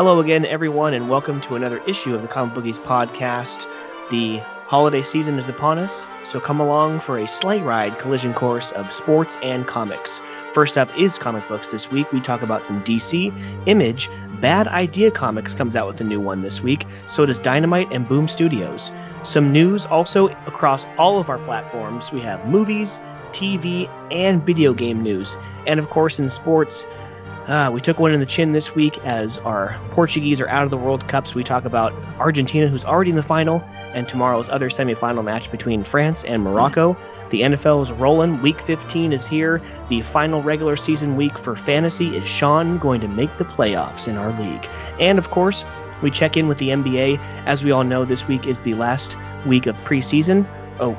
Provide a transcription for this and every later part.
Hello again, everyone, and welcome to another issue of the Comic Bookies podcast. The holiday season is upon us, so come along for a sleigh ride collision course of sports and comics. First up is comic books this week. We talk about some DC, Image, Bad Idea Comics comes out with a new one this week. So does Dynamite and Boom Studios. Some news also across all of our platforms. We have movies, TV, and video game news. And of course, in sports, uh, we took one in the chin this week as our Portuguese are out of the World Cups. We talk about Argentina, who's already in the final, and tomorrow's other semifinal match between France and Morocco. The NFL is rolling. Week 15 is here. The final regular season week for fantasy is Sean going to make the playoffs in our league. And of course, we check in with the NBA. As we all know, this week is the last week of preseason. Oh,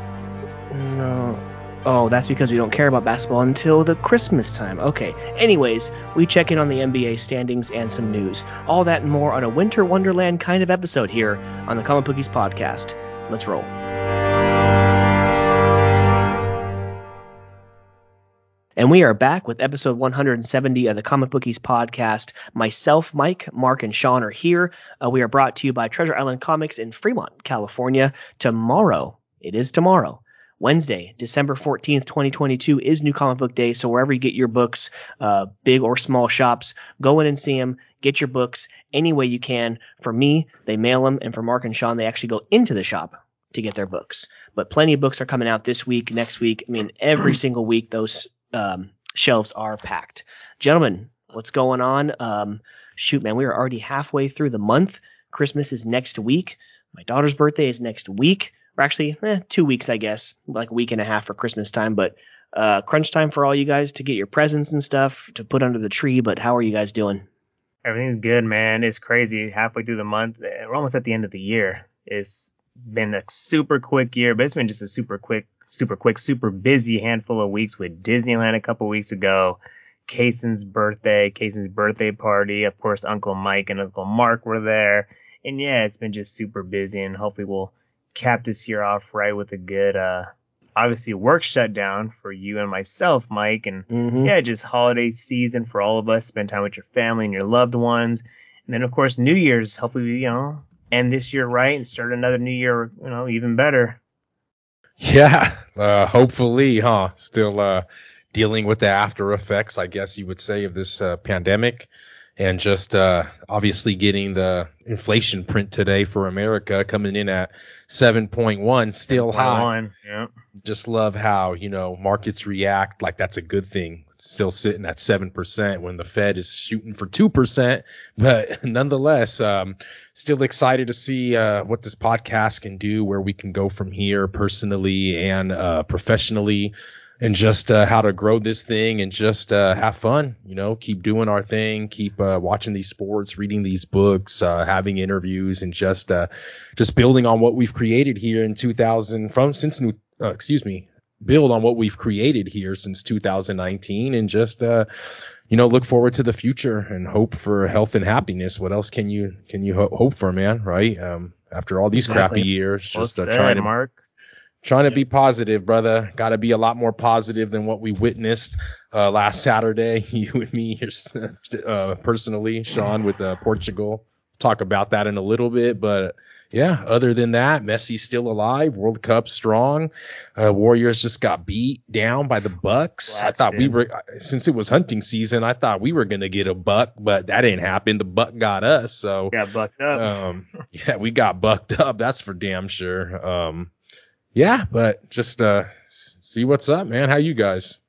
no. Oh, that's because we don't care about basketball until the Christmas time. Okay. Anyways, we check in on the NBA standings and some news. All that and more on a Winter Wonderland kind of episode here on the Comic Bookies podcast. Let's roll. And we are back with episode 170 of the Comic Bookies podcast. Myself, Mike, Mark, and Sean are here. Uh, we are brought to you by Treasure Island Comics in Fremont, California. Tomorrow, it is tomorrow, Wednesday, December 14th, 2022 is New Comic Book Day. So wherever you get your books, uh, big or small shops, go in and see them. Get your books any way you can. For me, they mail them. And for Mark and Sean, they actually go into the shop to get their books. But plenty of books are coming out this week, next week. I mean, every single week, those um, shelves are packed. Gentlemen, what's going on? Um, shoot, man, we are already halfway through the month. Christmas is next week. My daughter's birthday is next week. Or actually, eh, two weeks, I guess, like a week and a half for Christmas time. But uh, crunch time for all you guys to get your presents and stuff to put under the tree. But how are you guys doing? Everything's good, man. It's crazy. Halfway through the month, we're almost at the end of the year. It's been a super quick year, but it's been just a super quick super quick, super busy handful of weeks with Disneyland a couple weeks ago, Kaysen's birthday, Kaysen's birthday party. Of course, Uncle Mike and Uncle Mark were there. And yeah, it's been just super busy and hopefully we'll cap this year off right with a good, uh, obviously work shutdown for you and myself, Mike. And mm-hmm. yeah, just holiday season for all of us. Spend time with your family and your loved ones. And then of course, New Year's, hopefully, you know, end this year right and start another new year, you know, even better. Yeah, uh, hopefully, huh? Still uh, dealing with the after effects, I guess you would say, of this uh, pandemic, and just uh, obviously getting the inflation print today for America coming in at 7.1, still 7.1, high. Yeah. Just love how you know markets react like that's a good thing still sitting at 7% when the Fed is shooting for 2%. But nonetheless, um, still excited to see uh, what this podcast can do, where we can go from here personally and uh, professionally, and just uh, how to grow this thing and just uh, have fun. You know, keep doing our thing, keep uh, watching these sports, reading these books, uh, having interviews, and just just building on what we've created here in 2000 from since new. excuse me, build on what we've created here since 2019 and just uh, you know look forward to the future and hope for health and happiness what else can you can you ho- hope for man right um, after all these exactly. crappy years just uh, trying to mark trying to be positive brother got to be a lot more positive than what we witnessed uh, last saturday you and me uh, personally sean with uh, portugal talk about that in a little bit but yeah, other than that, Messi's still alive. World Cup strong. Uh, Warriors just got beat down by the Bucks. Well, I thought we were since it was hunting season. I thought we were gonna get a buck, but that didn't happen. The buck got us. So got bucked up. Um, yeah, we got bucked up. That's for damn sure. Um, yeah, but just uh, see what's up, man. How you guys?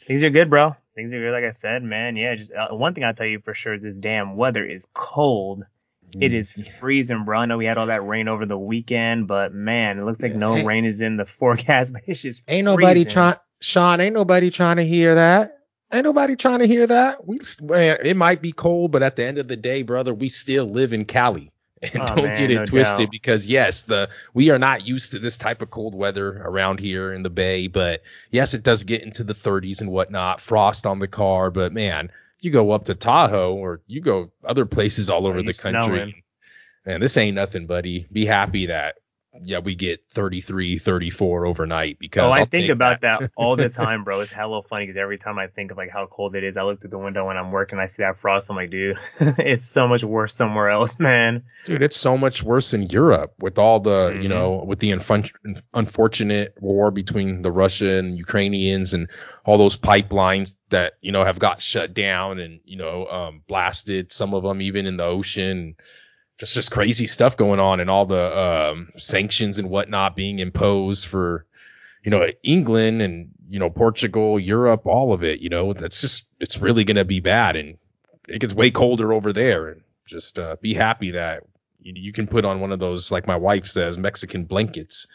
Things are good, bro. Things are good. Like I said, man. Yeah, just uh, one thing I'll tell you for sure is this damn weather is cold it is freezing, bro. I know we had all that rain over the weekend, but man, it looks like no ain't, rain is in the forecast. But it's just ain't nobody trying. Sean, ain't nobody trying to hear that. Ain't nobody trying to hear that. We, it might be cold, but at the end of the day, brother, we still live in Cali. And oh, don't man, get it no twisted doubt. because yes, the we are not used to this type of cold weather around here in the Bay, but yes, it does get into the 30s and whatnot, frost on the car, but man, you go up to Tahoe or you go other places all over the country. Snowing. Man, this ain't nothing, buddy. Be happy that yeah, we get 33, 34 overnight because Oh, I I'll think about that. all the time, bro. It's hella funny because every time I think of like how cold it is, I look through the window when I'm working, I see that frost. I'm like, dude, it's so much worse somewhere else, man. Dude, it's so much worse in Europe with all the, you Mhm. know, with the unfun- unfortunate war between the Russia and Ukrainians and all those pipelines that, you know, have got shut down and, you know, um, blasted, some of them even in the ocean. Just just crazy stuff going on and all the um, sanctions and whatnot being imposed for, you know, England and, you know, Portugal, Europe, all of it, you know, that's just, it's really going to be bad. And it gets way colder over there. And just uh, be happy that you, you can put on one of those, like my wife says, Mexican blankets.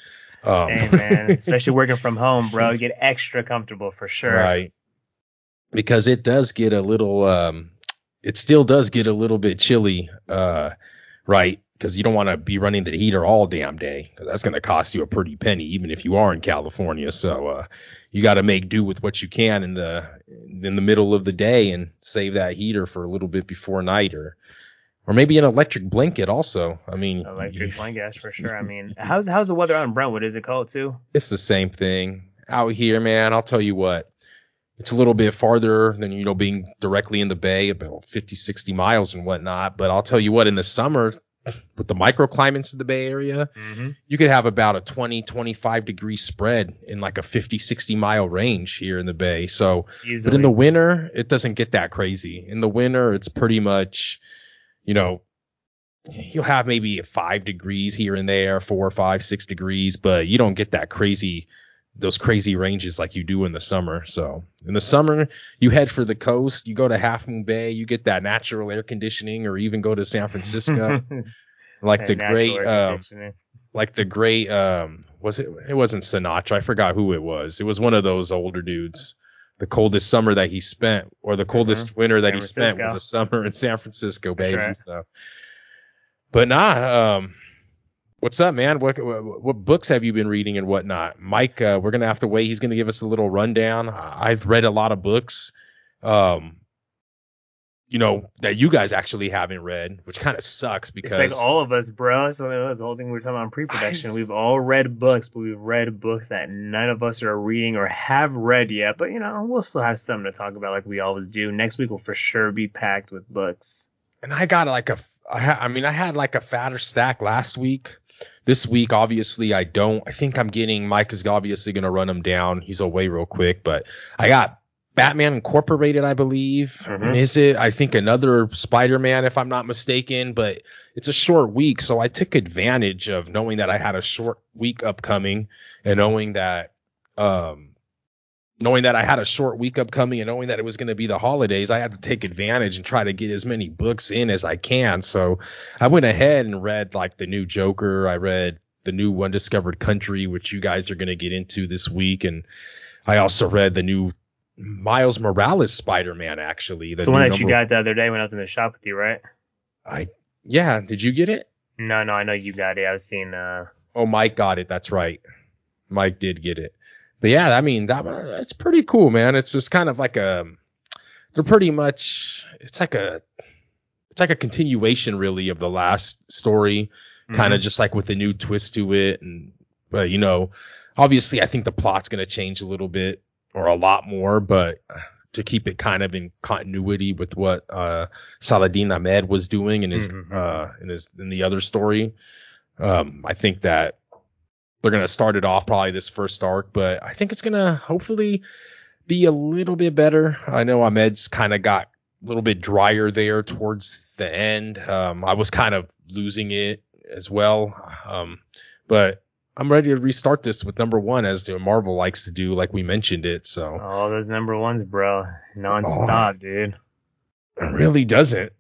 Um, Hey, man, especially working from home, bro. Get extra comfortable for sure. Right. Because it does get a little, um, it still does get a little bit chilly, uh, right? Because you don't want to be running the heater all damn day. that's going to cost you a pretty penny, even if you are in California. So, uh, you got to make do with what you can in the in the middle of the day and save that heater for a little bit before night, or or maybe an electric blanket also. I mean, Electric blanket for sure. I mean, how's how's the weather out in Brentwood? Is it cold too? it's the same thing out here, man. I'll tell you what. It's a little bit farther than, you know, being directly in the bay, about 50, 60 miles and whatnot. But I'll tell you what, in the summer, with the microclimates in the Bay Area, Mm-hmm. you could have about a 20, 25 degree spread in like a 50, 60 mile range here in the Bay. So, but in the winter, it doesn't get that crazy. In the winter, it's pretty much, you know, you'll have maybe five degrees here and there, four, five, six degrees, but you don't get that crazy, those crazy ranges like you do in the summer. So in the summer, you head for the coast, you go to Half Moon Bay, you get that natural air conditioning, or even go to San Francisco, like the great, um, like the great, um, was it? It wasn't Sinatra. I forgot who it was. It was one of those older dudes. The coldest summer that he spent, or the coldest winter that San he spent, was a summer in San Francisco, baby. Sure. So, but nah, um, what's up, man? What, what what books have you been reading and whatnot? Mike, uh, we're gonna have to wait. He's gonna give us a little rundown. I've read a lot of books, um, you know, that you guys actually haven't read, which kind of sucks because. It's like all of us, bro. So the whole thing we were talking about in pre-production, we've all read books, but we've read books that none of us are reading or have read yet. But you know, we'll still have something to talk about, like we always do. Next week will for sure be packed with books. and I got like a, I, ha- I mean, I had like a fatter stack last week. This week, obviously, I don't. I think I'm getting Mike is obviously going to run him down. He's away real quick, but I got Batman Incorporated, I believe. Mhm. Is it? I think another Spider-Man, if I'm not mistaken. But it's a short week, so I took advantage of knowing that I had a short week upcoming and knowing that, um, knowing that I had a short week upcoming and knowing that it was going to be the holidays, I had to take advantage and try to get as many books in as I can. So I went ahead and read like the new Joker. I read the new Undiscovered Country, which you guys are going to get into this week. And I also read the new Miles Morales Spider-Man, actually. It's the one that you got the other day when I was in the shop with you, right? I, yeah. Did you get it? No, no, I know you got it. I was seeing. Uh, Oh, Mike got it. That's right. Mike did get it. But yeah, I mean that it's pretty cool, man. It's just kind of like a they're pretty much it's like a it's like a continuation really of the last story, kind of just like with a new twist to it and but you know, obviously I think the plot's going to change a little bit or a lot more, but to keep it kind of in continuity with what uh Saladin Ahmed was doing in his Mhm. uh in his in the other story. Um I think that they're gonna start it off probably this first arc, but I think it's gonna hopefully be a little bit better. I know Ahmed's kind of got a little bit drier there towards the end. Um, I was kind of losing it as well, um, but I'm ready to restart this with number one as the Marvel likes to do, like we mentioned it. So all those number ones, bro, nonstop, dude. it really doesn't.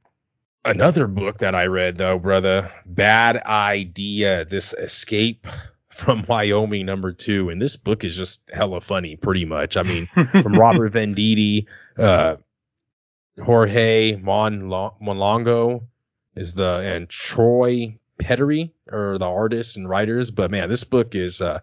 Another book that I read though, brother, Bad Idea. This Escape from Wyoming number two, and this book is just hella funny, pretty much. I mean, from Robert Venditti, uh, Jorge Monlo- Monlongo is the and Troy Peteri are the artists and writers. But man, this book is uh,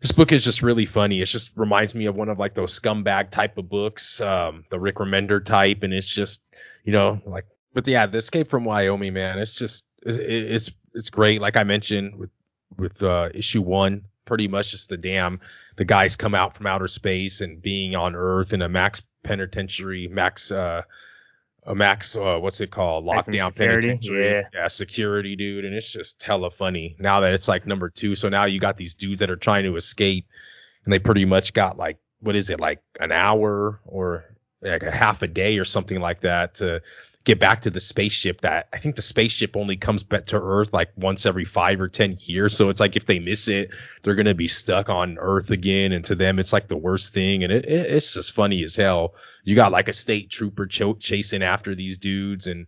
this book is just really funny. It just reminds me of one of like those scumbag type of books, um, the Rick Remender type, and it's just you know like. But yeah, the Escape from Wyoming, man, it's just it's it's, it's great. Like I mentioned with with uh, issue one. Pretty much just the damn the guys come out from outer space and being on Earth in a max penitentiary, max uh, a max uh, what's it called lockdown security, penitentiary yeah. security dude and it's just hella funny now that it's like number two so now you got these dudes that are trying to escape and they pretty much got like what is it like an hour or like a half a day or something like that to get back to the spaceship that I think the spaceship only comes back to Earth like once every five or ten years. So it's like if they miss it, they're gonna be stuck on Earth again, and to them it's like the worst thing. And it, it it's just funny as hell. You got like a state trooper ch- chasing after these dudes, and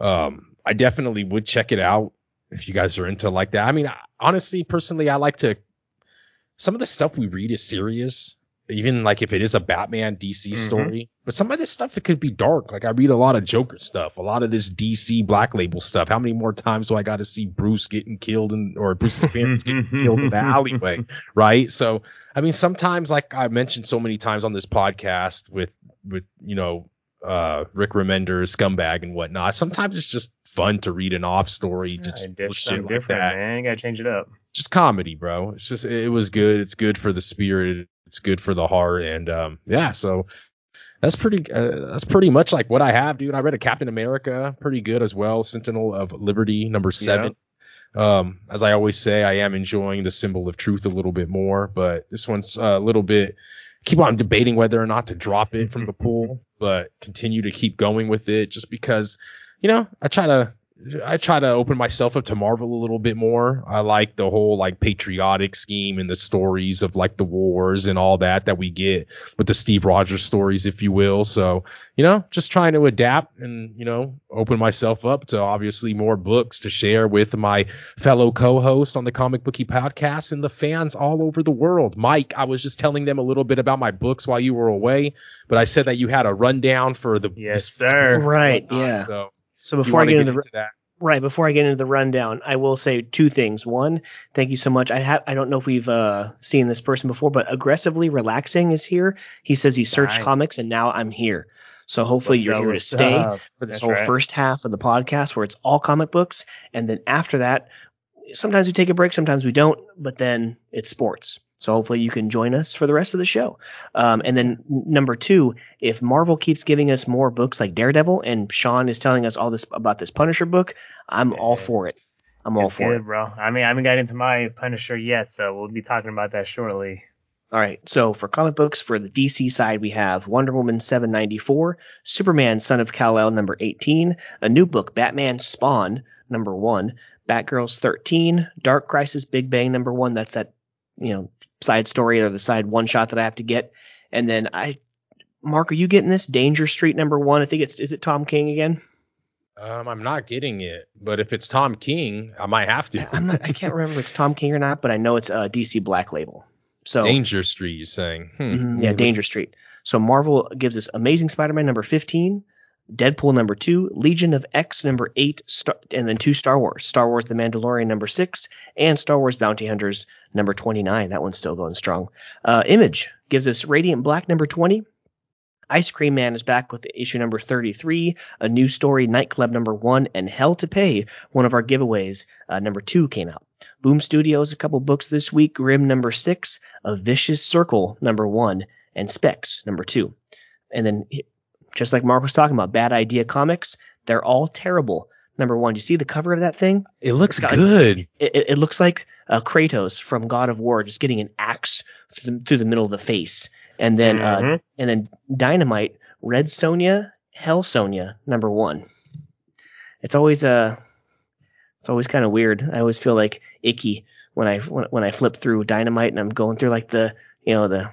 um, I definitely would check it out if you guys are into like that. I mean, honestly, personally, I like to. Some of the stuff we read is serious, even like if it is a Batman DC Mhm. story. But some of this stuff it could be dark. Like I read a lot of Joker stuff, a lot of this DC Black Label stuff. How many more times do I got to see Bruce getting killed in, or Bruce's parents getting killed in the alleyway, right? So I mean, sometimes like I mentioned so many times on this podcast with with you know uh Rick Remender, scumbag and whatnot. Sometimes it's just fun to read an off story, just Yeah, something like different, that man. You gotta change it up. just comedy, bro. It's just it was good. It's good for the spirit. It's good for the heart, and um, yeah. So that's pretty. Uh, that's pretty much like what I have, dude. I read a Captain America, pretty good as well. Sentinel of Liberty, number seven. Um, as I always say, I am enjoying the symbol of truth a little bit more, but this one's a little bit. Keep on debating whether or not to drop it from the pool, but continue to keep going with it, just because, you know, I try to I try to open myself up to Marvel a little bit more. I like the whole like patriotic scheme and the stories of like the wars and all that that we get with the Steve Rogers stories, if you will. So, you know, just trying to adapt and, you know, open myself up to obviously more books to share with my fellow co-hosts on the Comic Bookie podcast and the fans all over the world. Mike, I was just telling them a little bit about my books while you were away, but I said that you had a rundown for the Yes, sir. Right, whatnot, yeah. So So before I get into the that. Right before I get into the rundown, I will say two things. One, thank you so much. I have I don't know if we've uh, seen this person before, but aggressively relaxing is here. He says he searched Nice. comics and now I'm here. So hopefully What's you're here to stay up? for this That's whole right. first half of the podcast where it's all comic books, and then after that, sometimes we take a break, sometimes we don't, but then it's sports. So hopefully you can join us for the rest of the show. Um, and then number two, if Marvel keeps giving us more books like Daredevil, and Sean is telling us all this about this Punisher book, I'm all for it. I'm all for good, it. bro. I mean, I haven't got into my Punisher yet, so we'll be talking about that shortly. All right. So for comic books, for the DC side, we have Wonder Woman 794, Superman Son of Kal-El number 18, a new book, Batman Spawn number 1, Batgirls 13, Dark Crisis Big Bang number 1. That's that, you know, side story or the side one shot that I have to get. And then I Mark, are you getting this? Danger Street number 1. I think it's is it Tom King again? Um, I'm not getting it, but if it's Tom King, I might have to. I'm not I can't remember if it's Tom King or not, but I know it's a DC Black Label. So Danger Street, you're saying? Hmm. Mhm, yeah, Danger Street. So Marvel gives us Amazing Spider-Man number 15, Deadpool number 2, Legion of X number 8, Star- and then two Star Wars. Star Wars The Mandalorian number 6, and Star Wars Bounty Hunters number 29. That one's still going strong. Uh, Image gives us Radiant Black number 20. Ice Cream Man is back with issue number 33, a new story, Nightclub number 1, and Hell to Pay, one of our giveaways, uh, number 2 came out. Boom Studios, a couple books this week, Grim number 6, A Vicious Circle number 1, and Specs number 2. And then, just like Mark was talking about, Bad Idea Comics, they're all terrible. Number 1, you see the cover of that thing? It looks got- good. It, it, it looks like uh, Kratos from God of War just getting an axe through the, through the middle of the face. And then uh, Mhm. and then Dynamite, Red Sonja, Hell Sonja, number one. It's always uh it's always kind of weird. I always feel like icky when I when, when I flip through Dynamite and I'm going through like the you know the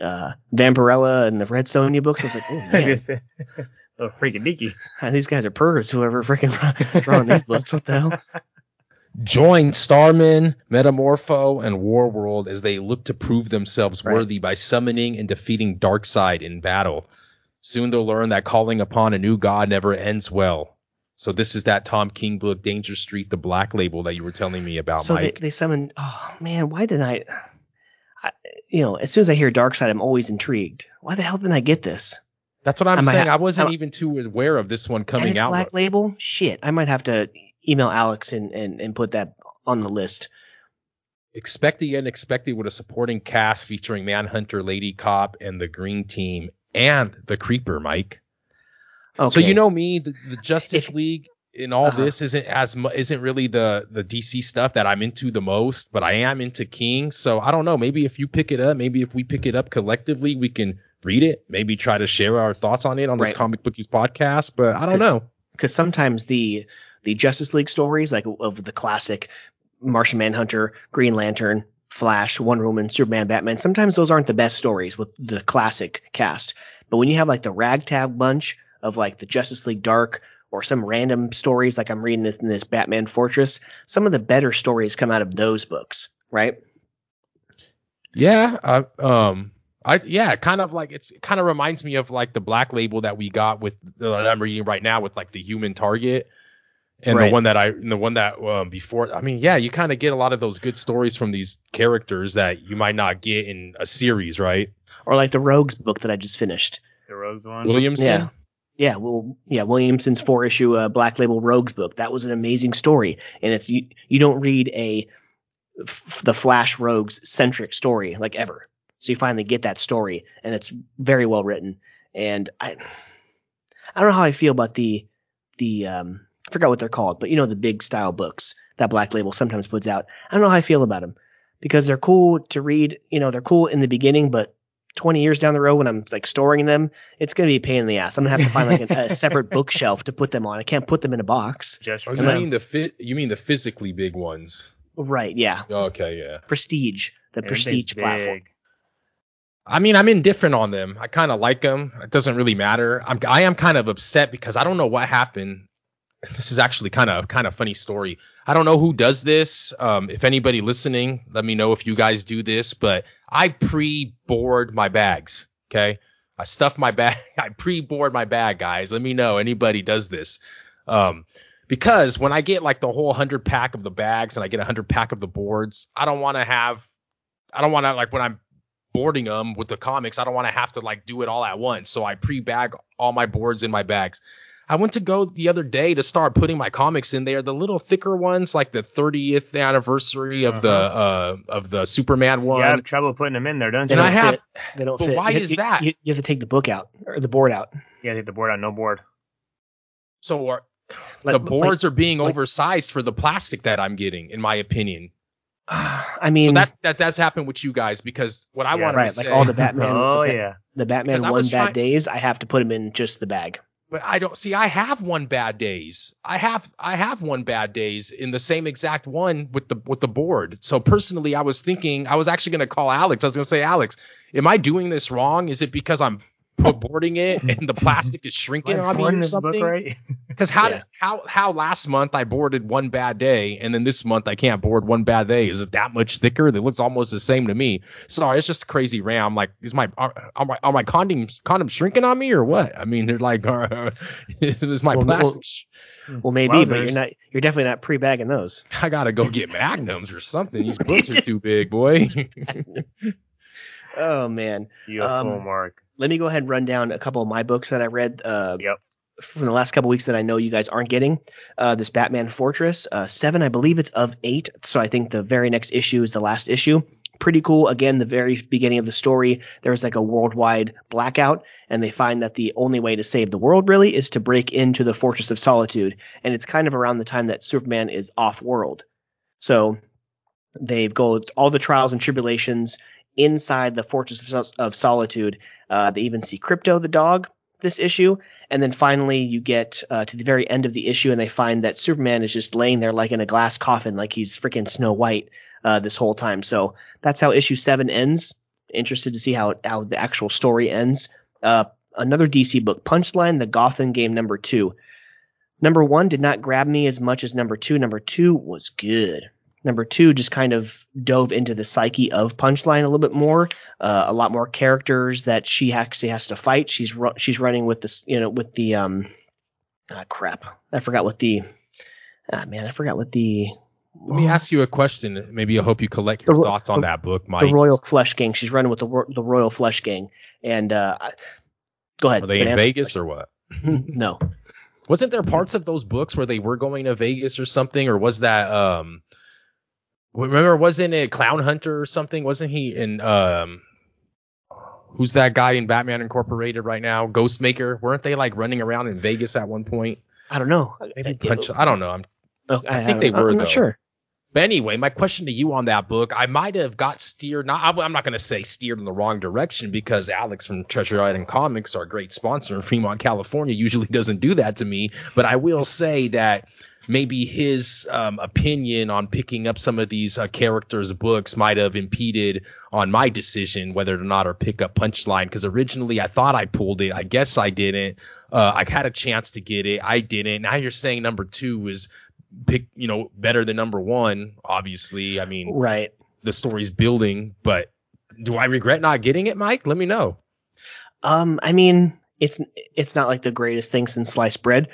uh Vampirella and the Red Sonja books. I was like, oh I man, just little freaking deaky. these guys are perverts. Whoever freaking drawing these books, what the hell? Join Starman, Metamorpho, and Warworld as they look to prove themselves Right. worthy by summoning and defeating Darkseid in battle. Soon they'll learn that calling upon a new god never ends well. So this is that Tom King book, Danger Street, the Black Label that you were telling me about, so they, Mike. they summoned. Oh man, why didn't I, I? You know, as soon as I hear Darkseid, I'm always intrigued. Why the hell didn't I get this? That's what I'm I saying. ha- I wasn't I- even too aware of this one and coming it's out. Black Label. Shit, I might have to email Alex and, and, and put that on the list. expect the unexpected with a supporting cast featuring Manhunter, Lady Cop, and the Green Team, and the Creeper, Mike. Okay. So you know me, the, the Justice If- League in all Uh-huh. this isn't as isn't really the the DC stuff that I'm into the most, but I am into King. So I don't know. Maybe if you pick it up, maybe if we pick it up collectively, we can read it. Maybe try to share our thoughts on it on this Right. Comic Bookies podcast. But I don't 'Cause- know. because sometimes the the Justice League stories, like of the classic Martian Manhunter, Green Lantern, Flash, Wonder Woman, Superman, Batman, sometimes those aren't the best stories with the classic cast. But when you have like the ragtag bunch of like the Justice League Dark or some random stories, like I'm reading this in this Batman Fortress, some of the better stories come out of those books, right? Yeah, I, um, I yeah, kind of like it's it kind of reminds me of like the Black Label that we got with uh, that I'm reading right now with like the Human Target, and Right. the one that I and the one that um, before. I mean, yeah, you kind of get a lot of those good stories from these characters that you might not get in a series, right? Or like the Rogues book that I just finished. The Rogues one. Williamson. Yeah. Yeah, well, yeah, Williamson's four issue uh, Black Label Rogues book. That was an amazing story, and it's you. You don't read a f- the Flash Rogues centric story like ever. So you finally get that story, and it's very well written. And I, I don't know how I feel about the the um, I forgot what they're called, but you know the big style books that Black Label sometimes puts out. I don't know how I feel about them because they're cool to read. You know, they're cool in the beginning, but 20 years down the road when I'm like storing them, it's gonna be a pain in the ass. I'm gonna have to find like a, a separate bookshelf to put them on. I can't put them in a box. Just Oh, you And then- mean the fit? You mean the physically big ones? Right? Yeah. Okay, yeah. Prestige, the Prestige platform. I mean, I'm indifferent on them. I kind of like them. It doesn't really matter. I'm I am kind of upset because I don't know what happened. This is actually kind of kind of funny story. I don't know who does this. Um, if anybody listening, let me know if you guys do this. But I pre-board my bags. Okay, I stuff my bag. I pre-board my bag, guys. Let me know anybody does this. Um, because when I get like the whole hundred pack of the bags and I get a hundred pack of the boards, I don't want to have. I don't want to like when I'm boarding them with the comics. I don't want to have to like do it all at once. So I pre-bag all my boards in my bags. I went to go the other day to start putting my comics in there, the little thicker ones, like the 30th anniversary of the uh of the Superman one. You have trouble putting them in there, don't They you? and I don't have fit. They don't But fit. why You- is you- that? You, you have to take the book out or the board out. Yeah, take the board on no board. so are, Like- the boards are being like- oversized for the plastic that I'm getting, in my opinion. I mean, So that that does happen with you guys because what I Yeah. want to right, say, like all the Batman. oh the, yeah. the Batman one bad trying- days. I have to put them in just the bag. But I don't see. I have one bad days. I have I have one bad days in the same exact one with the with the board. So personally, I was thinking I was actually going to call Alex. I was going to say, Alex, am I doing this wrong? Is it because I'm boarding it and the plastic is shrinking Am on me or this book something? right? Because how Yeah. did how how last month I boarded one bad day and then this month I can't board one bad day? Is it that much thicker? It looks almost the same to me. Sorry, it's just crazy ram. Like, is my are, are my are my condoms condoms shrinking on me or what? I mean, they're like, uh, is my Well, well- plastic? sh- Well, maybe, Well, but you're not. You're definitely not pre-bagging those. I gotta go get magnums or something. These books are too big, boy. Oh man. You have Um, full mark. Let me go ahead and run down a couple of my books that I read. Uh, Yep. From the last couple weeks that I know you guys aren't getting. Uh, this Batman Fortress, uh, seven, I believe it's of eight. So I think the very next issue is the last issue. Pretty cool. Again, the very beginning of the story, there's like a worldwide blackout, and they find that the only way to save the world really is to break into the Fortress of Solitude. And it's kind of around the time that Superman is off world. So they've go all the trials and tribulations inside the Fortress of, of Solitude. Uh, they even see Krypto the dog this issue, and then finally you get uh, to the very end of the issue, and they find that Superman is just laying there like in a glass coffin, like he's freaking Snow White uh, this whole time. So that's how issue seven ends. Interested to see how how the actual story ends. Uh, another DC book, Punchline: The Gotham Game number two. Number one did not grab me as much as number two. Number two was good. Number two just kind of dove into the psyche of Punchline a little bit more. Uh, a lot more characters that she actually has to fight. She's ru- she's running with this, you know, with the um, ah crap. I forgot what the ah man, I forgot what the Let me ask you a question. Maybe I hope you collect your The- thoughts on the- that book, Mike. the Royal Flush Gang. She's running with the Ro- the Royal Flush Gang. And uh, go ahead. Are they in Vegas or what? no. Wasn't there parts of those books where they were going to Vegas or something, or was that um, Remember, wasn't it Clown Hunter or something? Wasn't he in um? Who's that guy in Batman Incorporated right now? Ghostmaker. Weren't they like running around in Vegas at one point? I don't know. Maybe punch. I don't know. I'm Oh, I think they were. I'm were, not sure. But anyway, my question to you on that book, I might have got steered. Not, I'm not going to say steered in the wrong direction because Alex from Treasure Island Comics, our great sponsor in Fremont, California, usually doesn't do that to me. But I will say that maybe his um, opinion on picking up some of these uh, characters' books might have impeded on my decision whether or not to pick up Punchline. Because originally I thought I pulled it. I guess I didn't. Uh, I had a chance to get it. I didn't. Now you're saying number two was pick, you know, better than number one. Obviously, I mean, Right. the story's building, but do I regret not getting it, Mike? Let me know. Um, I mean, it's it's not like the greatest thing since sliced bread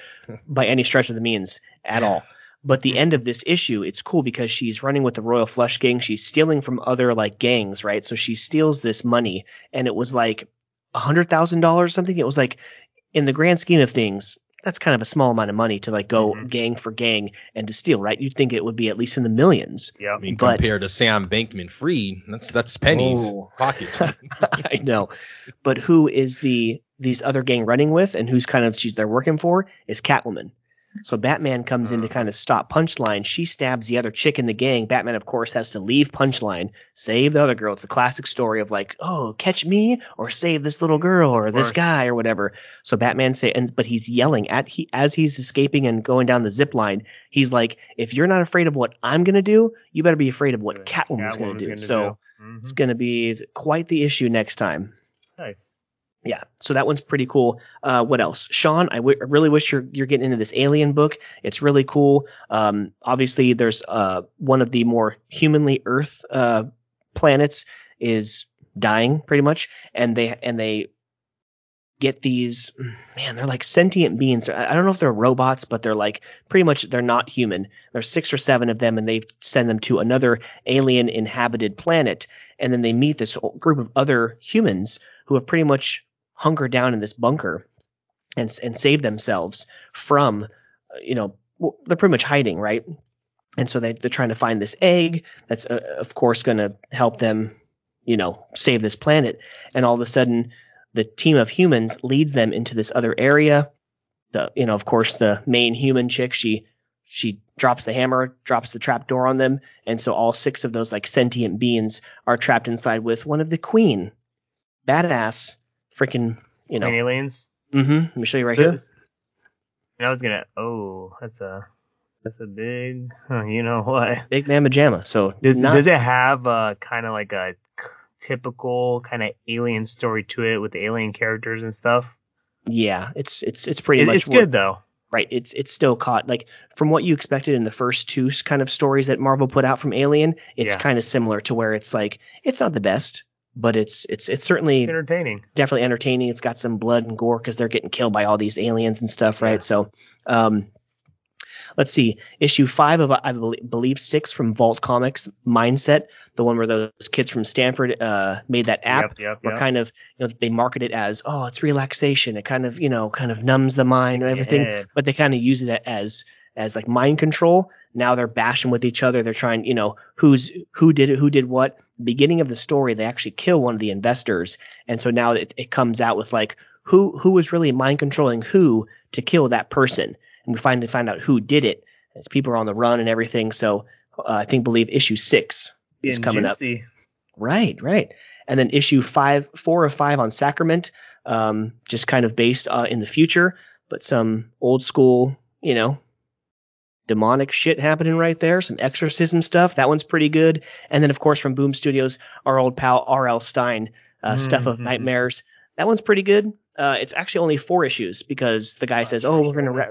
by any stretch of the means at all. But the end of this issue, it's cool because she's running with the Royal Flush Gang. She's stealing from other like gangs, right? So she steals this money, and it was like a hundred thousand dollars or something. It was like, in the grand scheme of things, that's kind of a small amount of money to like go Mhm. gang for gang and to steal, right? You'd think it would be at least in the millions. Yeah. I mean, But- compared to Sam Bankman Fried, that's that's pennies Oh. pocket. I know. But who is the these other gang running with and who's kind of she, they're working for is Catwoman. So Batman comes in to kind of stop Punchline. She stabs the other chick in the gang. Batman, of course, has to leave Punchline, save the other girl. It's a classic story of like, oh, catch me or save this little girl or this guy or whatever. So Batman say, and but he's yelling at he as he's escaping and going down the zip line. He's like, if you're not afraid of what I'm gonna do, you better be afraid of what Catwoman's, gonna do. so Mhm. it's going to be quite the issue next time. nice. Yeah, so that one's pretty cool. Uh, what else, Sean? I, w- I really wish you're you're getting into this Alien book. It's really cool. Um, obviously, there's uh one of the more humanly Earth uh planets is dying pretty much, and they and they get these man they're like sentient beings i don't know if they're robots but they're like pretty much they're not human there's six or seven of them and they send them to another alien inhabited planet and then they meet this group of other humans who have pretty much hunkered down in this bunker and and saved themselves from uh, you know they're pretty much hiding right? And so they, they're trying to find this egg that's uh, of course going to help them you know save this planet. And all of a sudden the team of humans leads them into this other area. The you know of course the main human chick she she drops the hammer drops the trap door on them. And so all six of those like sentient beings are trapped inside with one of the queen. Badass freaking you know aliens. mm-hmm let me show you right here I was gonna. Oh, that's a that's a big. You know what? big man pajama so Does not- does it have a kind of like a typical kind of alien story to it with the alien characters and stuff? yeah it's it's it's pretty It- much it's what- good though. right it's it's still caught like from what you expected in the first two kind of stories that marvel put out from alien it's Yeah. kind of similar to where it's like it's not the best but it's it's it's certainly Entertaining. definitely entertaining it's got some blood and gore because they're getting killed by all these aliens and stuff right Yeah. so um let's see issue five of i believe six from vault comics mindset the one where those kids from stanford uh made that app Yep. Yep. where yep. kind of you know they market it as oh it's relaxation it kind of you know kind of numbs the mind and everything Yeah. but they kind of use it as as like mind control. Now they're bashing with each other. They're trying you know who's who did it who did what. Beginning of the story they actually kill one of the investors. And so now it, it comes out with like who who was really mind controlling who to kill that person. And we finally find out who did it. As people are on the run and everything. So uh, i think believe issue six is coming up. Right, right. And then issue five, four of five on Sacrament, um, just kind of based uh, in the future, but some old school, you know, demonic shit happening right there. Some exorcism stuff. That one's pretty good. And then, of course, from Boom Studios, our old pal R.L. Stine, uh, Stuff of Mhm. Nightmares. That one's pretty good. Uh, it's actually only four issues because the guy says, "Oh, we're gonna wrap,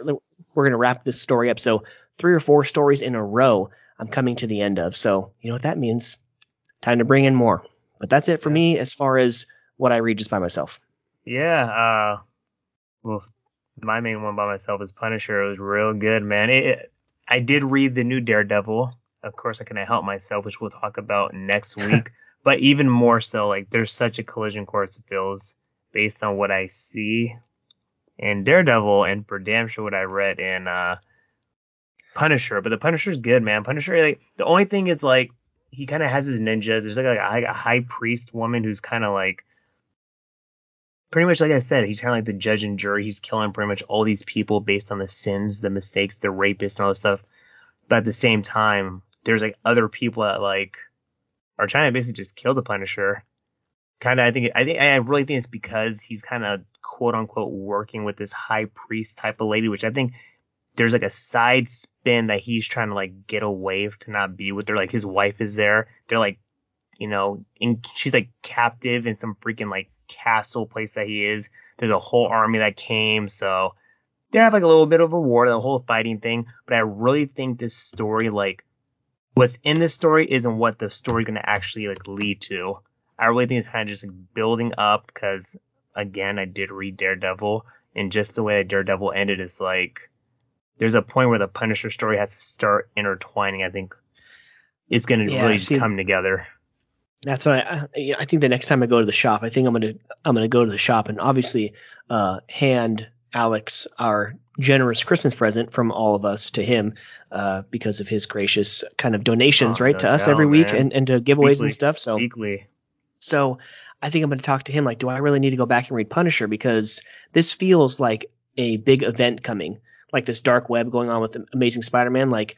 we're gonna wrap this story up." So three or four stories in a row. I'm coming to the end of. So you know what that means? Time to bring in more. But that's it for Yeah. me as far as what I read just by myself. Yeah. Uh, well, my main one by myself is Punisher. It was real good, man. It- I did read the new Daredevil. Of course, I couldn't help myself, which we'll talk about next week. but even more so, like there's such a collision course it feels based on what I see in Daredevil and for damn sure what I read in uh, Punisher. But the Punisher's good, man. Punisher, like the only thing is like he kind of has his ninjas. There's like a, like a high priest woman who's kind of like pretty much like I said, he's kind of like the judge and jury. He's killing pretty much all these people based on the sins, the mistakes, the rapists, and all this stuff. But at the same time, there's like other people that like are trying to basically just kill the Punisher. Kind of, I think, I think, I really think it's because he's kind of quote unquote working with this high priest type of lady, which I think there's like a side spin that he's trying to like get away to not be with her. Like his wife is there. They're like, you know, in, she's like captive in some freaking like castle place that he is. There's a whole army that came, so they have like a little bit of a war, the whole fighting thing. But I really think this story, like, what's in this story isn't what the story's gonna actually like lead to. I really think it's kind of just like building up because again, I did read Daredevil, and just the way that Daredevil ended is like there's a point where the Punisher story has to start intertwining. I think it's gonna yeah, really see, come together. That's what I, I think. The next time I go to the shop, I think I'm gonna I'm gonna go to the shop and obviously uh, hand Alex our generous Christmas present from all of us to him uh, because of his gracious kind of donations, oh, right, no to us every man. week and, and to giveaways Weekly. and stuff. So Weekly. So I think I'm going to talk to him like, do I really need to go back and read Punisher because this feels like a big event coming, like this dark web going on with Amazing Spider-Man, like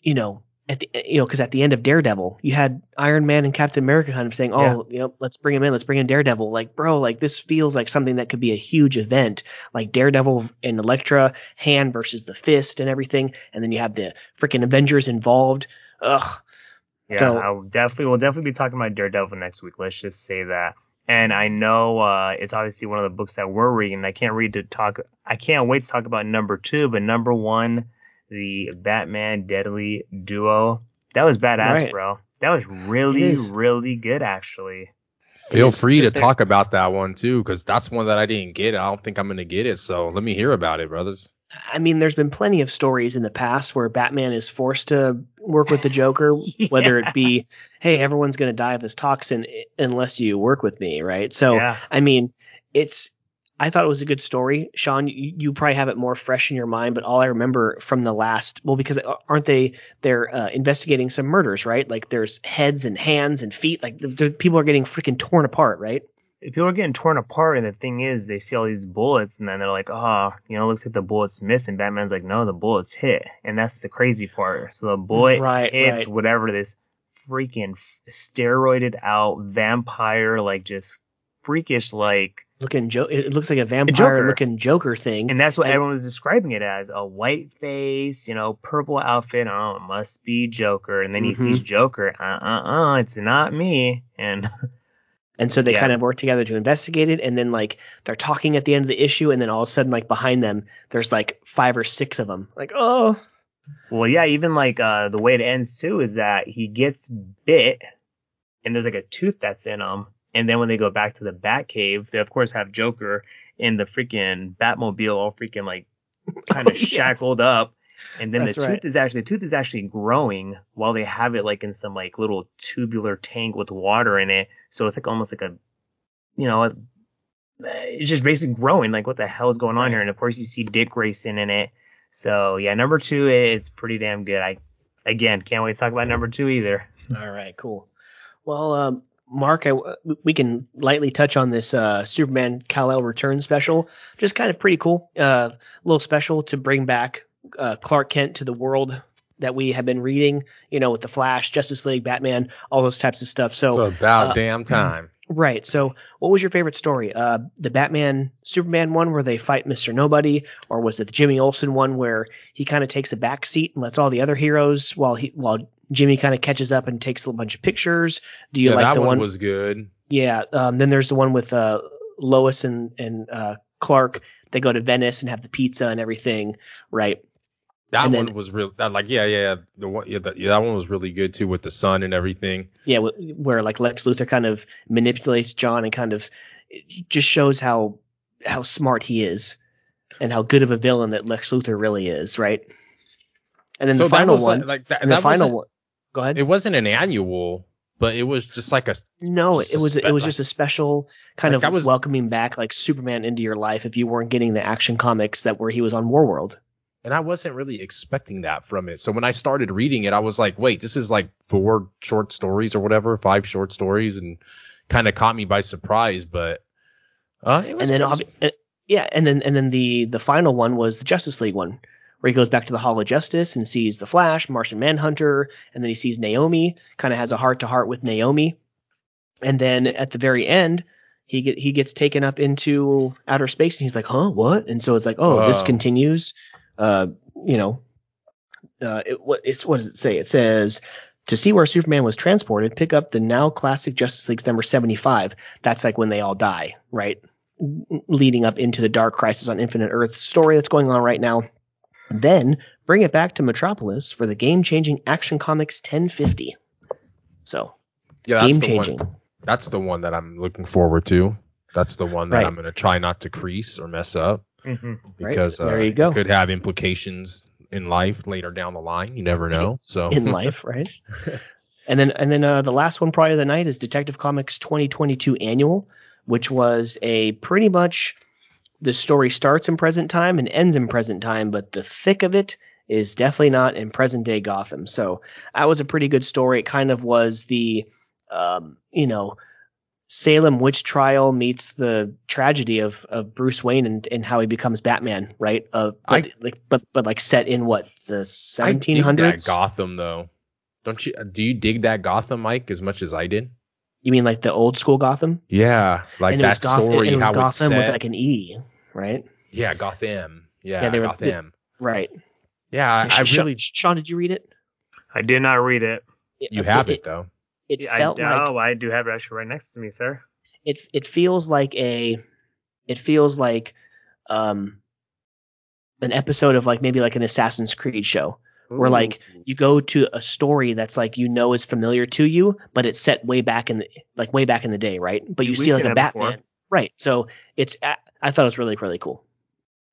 you know at the you know because at the end of Daredevil you had Iron Man and Captain America kind of saying oh yeah. you know let's bring him in let's bring in Daredevil. Like bro like this feels like something that could be a huge event. Like Daredevil and Elektra hand versus the Fist and everything and then you have the freaking Avengers involved. Ugh. Yeah so, I definitely we'll definitely be talking about Daredevil next week let's just say that. And I know uh, it's obviously one of the books that we're reading I can't read to talk I can't wait to talk about number two but number one the Batman Deadly Duo. That was badass, right. bro. That was really, really good, actually. Feel free to talk about that one too, because that's one that I didn't get. I don't think I'm gonna get it. So let me hear about it, brothers. I mean, there's been plenty of stories in the past where Batman is forced to work with the Joker, yeah. whether it be, hey, everyone's gonna die of this toxin unless you work with me, right? So, yeah. I mean, it's I thought it was a good story. Sean, you, you, probably have it more fresh in your mind, but all I remember from the last, well, because aren't they, they're uh, investigating some murders, right? Like there's heads and hands and feet. Like the, the, people are getting freaking torn apart, right? People are getting torn apart, and the thing is, they see all these bullets, and then they're like, oh, you know, looks like the bullet's missing. Batman's like, no, the bullet's hit. And that's the crazy part. So the bullet right, hits right. whatever this freaking steroided out vampire, like just freakish, like, looking jo- it looks like a vampire looking Joker thing. And that's what and, everyone was describing it as a white face, you know, purple outfit. Oh, it must be Joker. And then mm-hmm. he sees Joker. Uh uh uh, it's not me. And and so they yeah. kind of work together to investigate it. And then like they're talking at the end of the issue, and then all of a sudden like behind them there's like five or six of them. Like oh. Well, yeah, even like uh, the way it ends too is that he gets bit, and there's like a tooth that's in him, and then when they go back to the Batcave, they of course have Joker in the freaking Batmobile, all freaking like kind of shackled up. And then That's the tooth is actually the tooth is actually growing while they have it like in some like little tubular tank with water in it. So it's like almost like a, you know, it's just basically growing. Like what the hell is going on here? And of course you see Dick Grayson in it. So yeah, number two, it's pretty damn good. I again can't wait to talk about number two either. All right, cool. Well, um, Mark, I, we can lightly touch on this uh, Superman Kal-El return special. Just kind of pretty cool. Uh, a little special to bring back uh, Clark Kent to the world that we have been reading, you know, with the Flash, Justice League, Batman, all those types of stuff. So it's about uh, damn time. Right. So, what was your favorite story? Uh, the Batman Superman one where they fight Mr. Nobody, or was it the Jimmy Olsen one where he kind of takes a back seat and lets all the other heroes while he while Jimmy kind of catches up and takes a bunch of pictures? Do you yeah, like that the one, one? Was good. Yeah. Um, then there's the one with uh, Lois and and uh, Clark. They go to Venice and have the pizza and everything, right? That and one then, was real. Like yeah, yeah, the one, yeah, the, yeah, that one was really good too with the sun and everything. Yeah, where like Lex Luthor kind of manipulates Jon and kind of just shows how how smart he is and how good of a villain that Lex Luthor really is, right? And then so the final one, like, like that, the final one. Go ahead. It wasn't an annual, but it was just like a. No, it was spe- it was just a special kind like of was, welcoming back like Superman into your life if you weren't getting the action comics that where he was on Warworld. and I wasn't really expecting that from it. So when I started reading it, I was like, wait, this is like four short stories or whatever, five short stories, and kind of caught me by surprise. But uh, it was, and then obvi- uh, yeah, and then and then the the final one was the Justice League one, where he goes back to the Hall of Justice and sees the Flash, Martian Manhunter, and then he sees Naomi, kind of has a heart to heart with Naomi, and then at the very end. He get he gets taken up into outer space and he's like, huh, what? And so it's like, oh, this continues. Uh, you know, uh, it, what it's what does it say? It says to see where Superman was transported, pick up the now classic Justice League's number 75. That's like when they all die, right? Leading up into the Dark Crisis on Infinite Earth story that's going on right now. Then bring it back to Metropolis for the game changing Action Comics 1050. So, yeah, that's game the changing. one. That's the one that I'm looking forward to. That's the one that Right. I'm gonna try not to crease or mess up hmm Right, because uh, there you go. it could have implications in life later down the line. You never know. So in life, right? and then and then uh, the last one prior to the night is Detective Comics 2022 Annual, which was a pretty much the story starts in present time and ends in present time, but the thick of it is definitely not in present day Gotham. So that was a pretty good story. It kind of was the um, you know Salem witch trial meets the tragedy of, of Bruce Wayne and, and how he becomes Batman, right? Uh, but, I- like, but but like set in what the I dig 1700s? that Gotham though. Don't you? Do you dig that Gotham, Mike, as much as I did? You mean like the old school Gotham? Yeah, like that Goth- story, and it was how it's Gotham set. with like an E, right? yeah, Gotham. Yeah, Yeah, they were- Gotham. Right. yeah, I, I really. Sean, did you read it? I did not read it. You have it though. It, I, felt like oh, I do have it actually right next to me, sir. it. It feels like a. It feels like, um, an episode of like maybe like an Assassin's Creed show where like you go to a story that's like you know is familiar to you, but it's set way back in the like way back in the day, right? But you We've see like a Batman. before. Batman, right? So it's I I thought it was really really cool.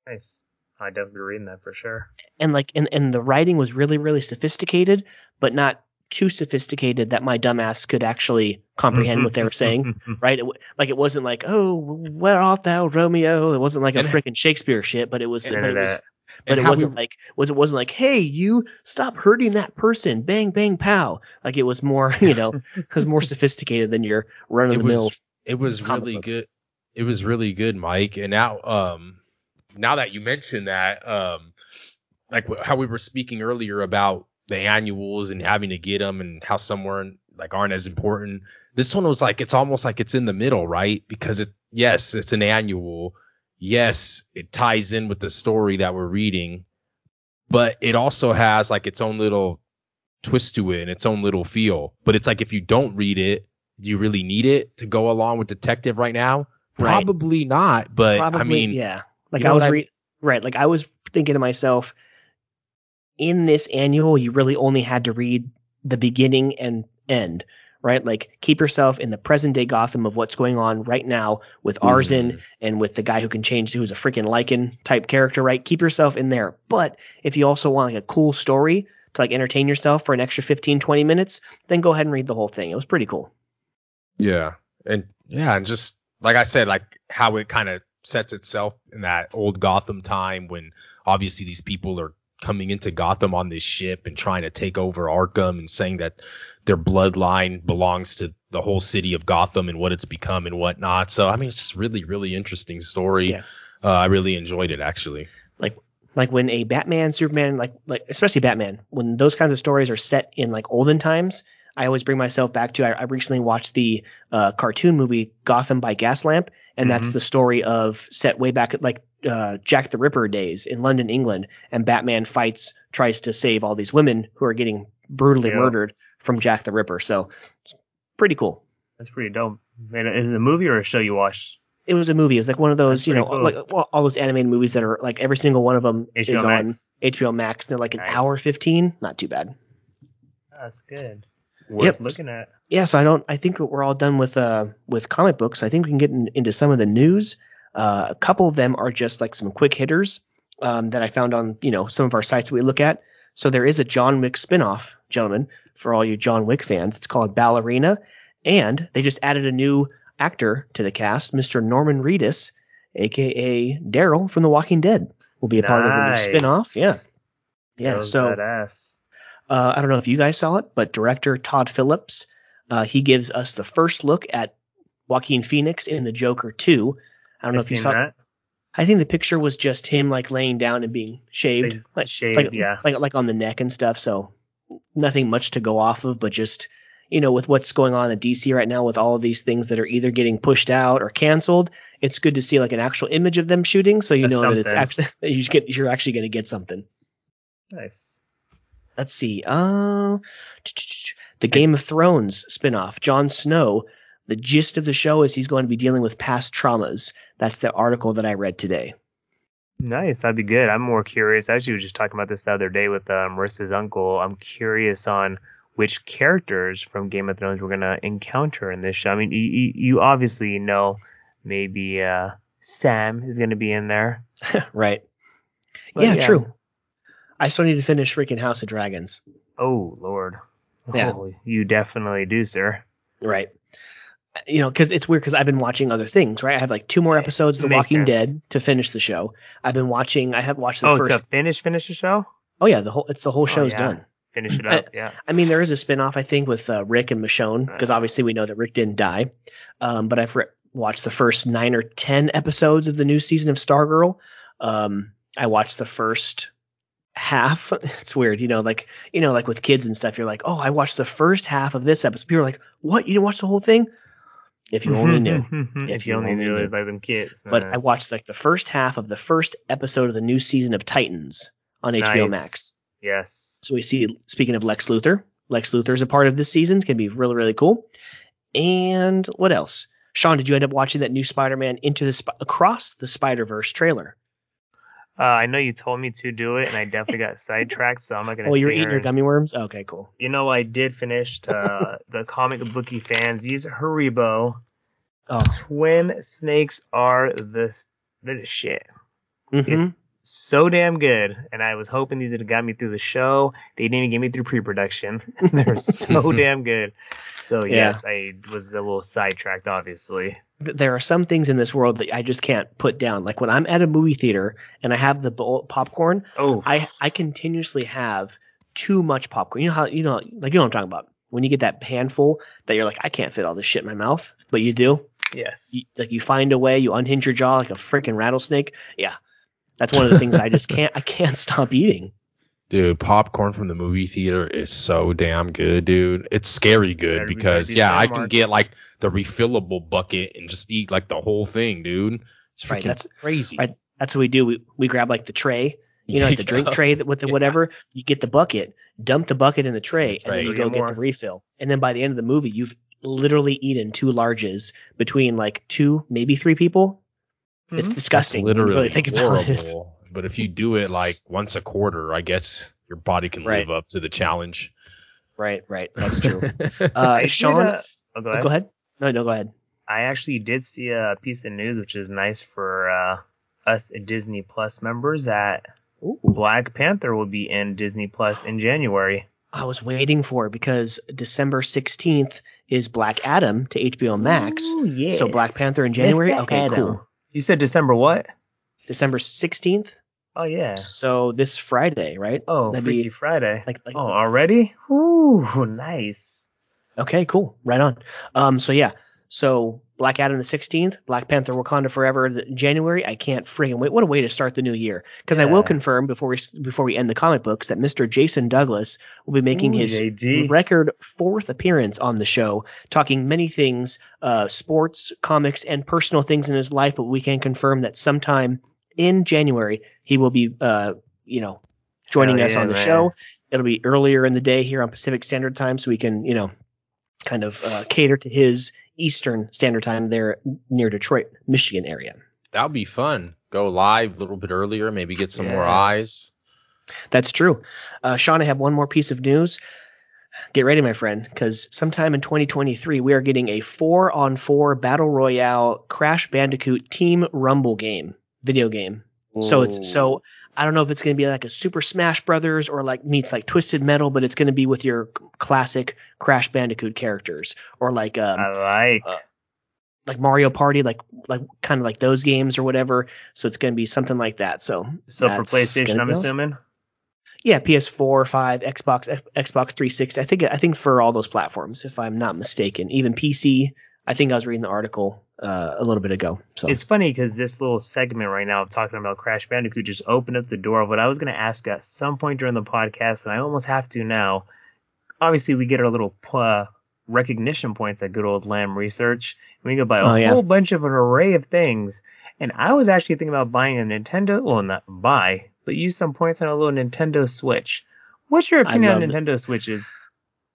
nice. I definitely be reading that for sure. and like and, and the writing was really really sophisticated but not too sophisticated that my dumbass could actually comprehend what they were saying mm-hmm. right it, like it wasn't like oh where art thou romeo it wasn't like a freaking shakespeare shit but it was And but it was but it wasn't we- like was it wasn't like hey you stop hurting that person bang bang pow like it was more you know it was more sophisticated than your run of the mill. was. It was really book. good. It was really good, Mike. And now, um, now that you mentioned that, um, like how we were speaking earlier about the annuals and having to get them and how some weren't like aren't as important. This one was like it's almost like it's in the middle, right? Because it yes, it's an annual. Yes, it ties in with the story that we're reading, but it also has like its own little twist to it and its own little feel. But it's like if you don't read it, do you really need it to go along with Detective right now? Right. Probably not. But Probably, I mean, yeah. Like you know I was what I- right. Like I was thinking to myself, in this annual, you really only had to read the beginning and end, right? Like keep yourself in the present day Gotham of what's going on right now with Arzen Mhm. and with the guy who can change, who's a freaking Lycan type character, right? Keep yourself in there. But if you also want like a cool story to like entertain yourself for an extra 15, 20 minutes, then go ahead and read the whole thing. It was pretty cool. Yeah. And yeah, and just like I said, like how it kind of sets itself in that old Gotham time when obviously these people are coming into Gotham on this ship and trying to take over Arkham and saying that their bloodline belongs to the whole city of Gotham and what it's become and whatnot. So I mean, it's just really, really interesting story. Yeah. Uh, I really enjoyed it actually. like like when a Batman, Superman, like like especially Batman, when those kinds of stories are set in like olden times, I always bring myself back to. I, I recently watched the uh, cartoon movie Gotham by Gaslamp, and that's Mhm. the story of set way back at like uh, Jack the Ripper days in London, England, and Batman fights, tries to save all these women who are getting brutally Yeah. murdered from Jack the Ripper. So pretty cool. That's pretty dope. Man, is it a movie or a show you watched? It was a movie. It was like one of those, you know, cool. like well, all those animated movies that are like every single one of them HBO is on HBO Max. They're like an Nice. hour fifteen. Not too bad. That's good. Worth Yep. looking at. yeah, so I don't. I think we're all done with uh with comic books. I think we can get in, into some of the news. Uh, a couple of them are just like some quick hitters um, that I found on you know some of our sites that we look at. So there is a John Wick spinoff, gentlemen, for all you John Wick fans. It's called Ballerina, and they just added a new actor to the cast, Mr. Norman Reedus, aka Daryl from The Walking Dead. will be a part of the new Nice. spin-off. Yeah. Yeah. So badass. Uh, I don't know if you guys saw it, but director Todd Phillips, uh, he gives us the first look at Joaquin Phoenix in The Joker 2. I don't know I've if you saw. that. I think the picture was just him like laying down and being shaved, They like shaved, like, yeah. like like on the neck and stuff. So nothing much to go off of, but just you know, with what's going on in DC right now, with all of these things that are either getting pushed out or canceled, it's good to see like an actual image of them shooting, so you That's know that it's actually that you get you're actually going to get something. Nice. Let's see. Uh, the Game of Thrones spinoff, Jon Snow. The gist of the show is he's going to be dealing with past traumas. That's the article that I read today. Nice, that'd be good. I'm more curious. I actually was just talking about this the other day with uh, Marissa's uncle. I'm curious on which characters from Game of Thrones we're gonna encounter in this show. I mean, you, you, you obviously know maybe uh, Sam is gonna be in there. right. But yeah, yeah. true. I still need to finish freaking House of Dragons. Oh Lord. Yeah. Oh, you definitely do, sir. Right. You know, because it's weird because I've been watching other things, right? I have like two more episodes of The Walking sense. Dead to finish the show. I've been watching. I have watched the oh, first. it's a finish finish the show. Oh yeah, the whole it's the whole Oh, show's yeah. done. Finish it I- up. yeah. I mean, there is a spinoff, I think, with uh, Rick and Michonne, because obviously we know that Rick didn't die. Um, but I've re- watched the first nine or ten episodes of the new season of Stargirl. Um, I watched the first half. It's weird, you know, like you know, like with kids and stuff. You're like, oh, I watched the first half of this episode. People are like, what? You didn't watch the whole thing? If you only knew. Mm-hmm, mm-hmm, mm-hmm. if you only knew it by them kids. But man. I watched like the first half of the first episode of the new season of Titans on HBO Max. yes. So we see, speaking of Lex Luthor, Lex Luthor is a part of this season. It's to be really, really cool. And what else? Sean, did you end up watching that new Spider-Man into the Sp- across the Spider-Verse trailer? Uh, I know you told me to do it, and I definitely got sidetracked, so I'm not gonna. Oh, you're eating here your gummy worms? Okay, cool. You know, I did finish uh, the comic booky fans. These Haribo Oh, twin snakes are the the shit. mhm. It's so damn good, and I was hoping these would have got me through the show. They didn't even get me through pre-production. They're so damn good. So Yeah. yes, I was a little sidetracked, obviously. There are some things in this world that I just can't put down. Like when I'm at a movie theater and I have the bowl popcorn, Oh, I I continuously have too much popcorn. You know how you know like you know what I'm talking about. When you get that handful that you're like I can't fit all this shit in my mouth, but you do. yes. you, like you find a way, you unhinge your jaw like a freaking rattlesnake. Yeah, that's one of the things I just can't I can't stop eating. Dude, popcorn from the movie theater is so damn good, dude. It's scary good Gotta because yeah, I can get like the refillable bucket and just eat like the whole thing, dude. It's freaking Right, that's- crazy. right. That's what we do. We we grab like the tray, you know, like the drink tray with the Yeah. whatever. You get the bucket, dump the bucket in the tray, That's and then you Go go get get the refill. And then by the end of the movie, you've literally eaten two larges between like two, maybe three people. It's Mhm. disgusting. That's when you literally really think about it. horrible. But if you do it like once a quarter, I guess your body can Right. live up to the challenge. Right, right. That's true. I Uh, did, Sean, uh, oh, go oh, ahead. go ahead. No, no, go ahead. I actually did see a piece of news, which is nice for uh, us Disney Plus members, that Ooh. Black Panther will be in Disney Plus in January. I was waiting for it because December 16th is Black Adam to HBO Max. Ooh, yes. So Black Panther in January? Mr. Okay, Adam. cool. You said December what? December 16th. Oh yeah. So this Friday, right? Oh, That'd Freaky be Friday. like, like oh, already? Ooh, nice. okay, cool. Right on. Um so yeah. So Black Adam the 16th, Black Panther Wakanda Forever January. I can't friggin' wait. What a way to start the new year. Cuz I will confirm before we before we end the comic books that Mr. Jason Douglas will be making Ooh, his JG. record fourth appearance on the show, talking many things, uh, sports, comics, and personal things in his life. But we can confirm that sometime in January he will be, uh, you know, joining Hell us yeah, on the man. show. It'll be earlier in the day here on Pacific Standard Time, so we can, you know, kind of uh, cater to his Eastern Standard Time there near Detroit, Michigan area. That would be fun. Go live a little bit earlier, maybe get some more eyes. That's true. Uh, Sean, I have one more piece of news. Get ready, my friend, because sometime in 2023 we are getting a four-on-four battle royale Crash Bandicoot Team Rumble game, video game. So it's so I don't know if it's going to be like a Super Smash Brothers or like meets like Twisted Metal, but it's going to be with your classic Crash Bandicoot characters or like um, I like. like Mario Party, like like kind of like those games or whatever. So it's going to be something like that. So So for PlayStation, I'm assuming. Yeah, PS4, 5, Xbox, X- Xbox 360. I think I think for all those platforms, if I'm not mistaken, even PC. I think I was reading the article uh, a little bit ago. So It's funny because this little segment right now of talking about Crash Bandicoot just opened up the door of what I was going to ask at some point during the podcast, and I almost have to now. Obviously, we get our little uh, recognition points at good old Lam Research. We can buy a Oh, yeah. whole bunch of an array of things. And I was actually thinking about buying a Nintendo, well, not buy, but use some points on a little Nintendo Switch. What's your opinion on love it. Nintendo Switches?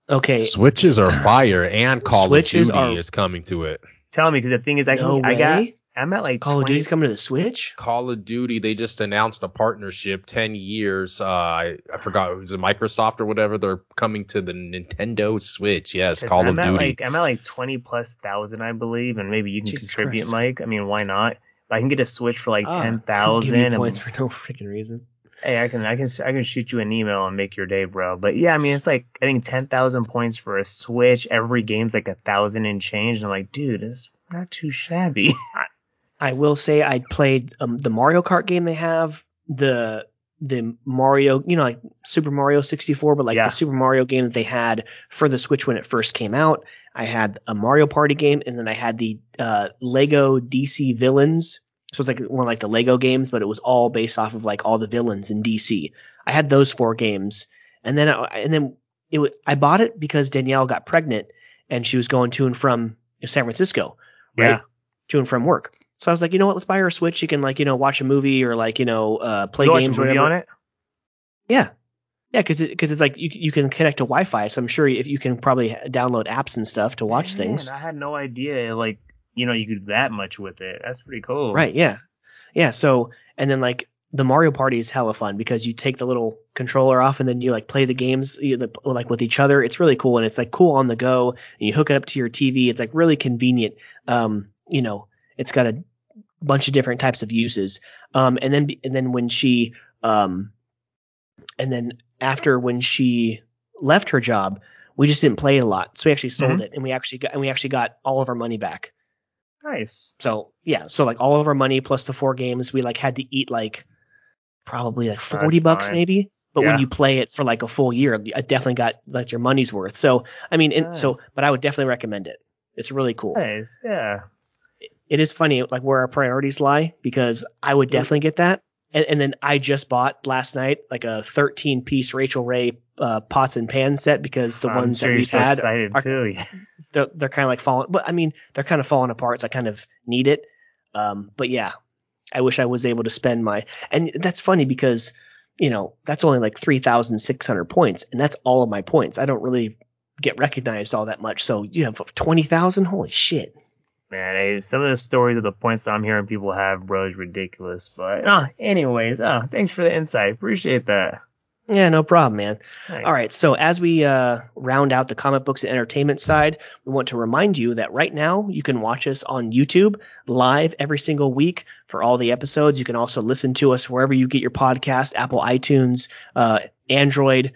Okay, Switches are fire, and Call Switches of Duty are- is coming to it. Tell me, because the thing is, I, no can, I way. got, I'm at like Call of 20 Duty's coming to the Switch. Call of Duty, they just announced a partnership, 10 years. Uh, I, I forgot, was it Microsoft or whatever? They're coming to the Nintendo Switch. Yes, 'Cause Call I'm of at Duty. Like, I'm at like 20 plus thousand, I believe, and maybe you can Jesus contribute, Christ. Mike. I mean, why not? If I can get a Switch for like Ah, ten give you thousand, for no freaking reason. Hey, I can, I can, I can shoot you an email and make your day, bro. But yeah, I mean, it's like I think ten thousand points for a Switch. Every game's like a thousand and change, and I'm like, dude, it's not too shabby. I will say I played um, the Mario Kart game they have, the the Mario, you know, like Super Mario 64, but like Yeah. the Super Mario game that they had for the Switch when it first came out. I had a Mario Party game, and then I had the uh, Lego DC Villains. So it's like one of like the Lego games, but it was all based off of like all the villains in DC. I had those four games, and then I, and then it wa- I bought it because Danielle got pregnant and she was going to and from San Francisco, right? Yeah. To and from work. So I was like, you know what? Let's buy her a Switch. She can like you know watch a movie or like you know uh, play you watch a games on it? Yeah, yeah, because because it's like you you can connect to Wi-Fi. So I'm sure if you can probably download apps and stuff to watch Man, things. I had no idea, like you know, you could do that much with it. That's pretty cool. Right. Yeah. Yeah. So and then like the Mario Party is hella fun because you take the little controller off and then you like play the games like with each other. It's really cool and it's like cool on the go. And you hook it up to your TV. It's like really convenient. Um, you know, it's got a bunch of different types of uses. Um, and then and then when she um, and then after when she left her job, we just didn't play it a lot. So we actually sold it and we actually got and we actually got all of our money back. Nice. So yeah, so like all of our money plus the four games, we like had to eat like probably like That's forty bucks fine. maybe. But Yeah. when you play it for like a full year, I definitely got like your money's worth. So I mean, and so but I would definitely recommend it. It's really cool. Nice. Yeah. It is funny like where our priorities lie because I would mm. definitely get that. And, and then I just bought last night like a 13 piece Rachel Ray uh, pots and pan set because the I'm ones sure that we've so had excited are- too. they're, they're kind of like falling, but I mean, they're kind of falling apart. So I kind of need it. Um, but yeah, I wish I was able to spend my, and that's funny because, you know, that's only like 3,600 points and that's all of my points. I don't really get recognized all that much. So you have 20,000. Holy shit. Man, hey, some of the stories of the points that I'm hearing people have, bro, is ridiculous. But uh, anyways, uh, thanks for the insight. Appreciate that. Yeah, no problem, man. Nice. All right, so as we uh, round out the comic books and entertainment side, we want to remind you that right now you can watch us on YouTube live every single week for all the episodes. You can also listen to us wherever you get your podcast Apple iTunes, uh, Android,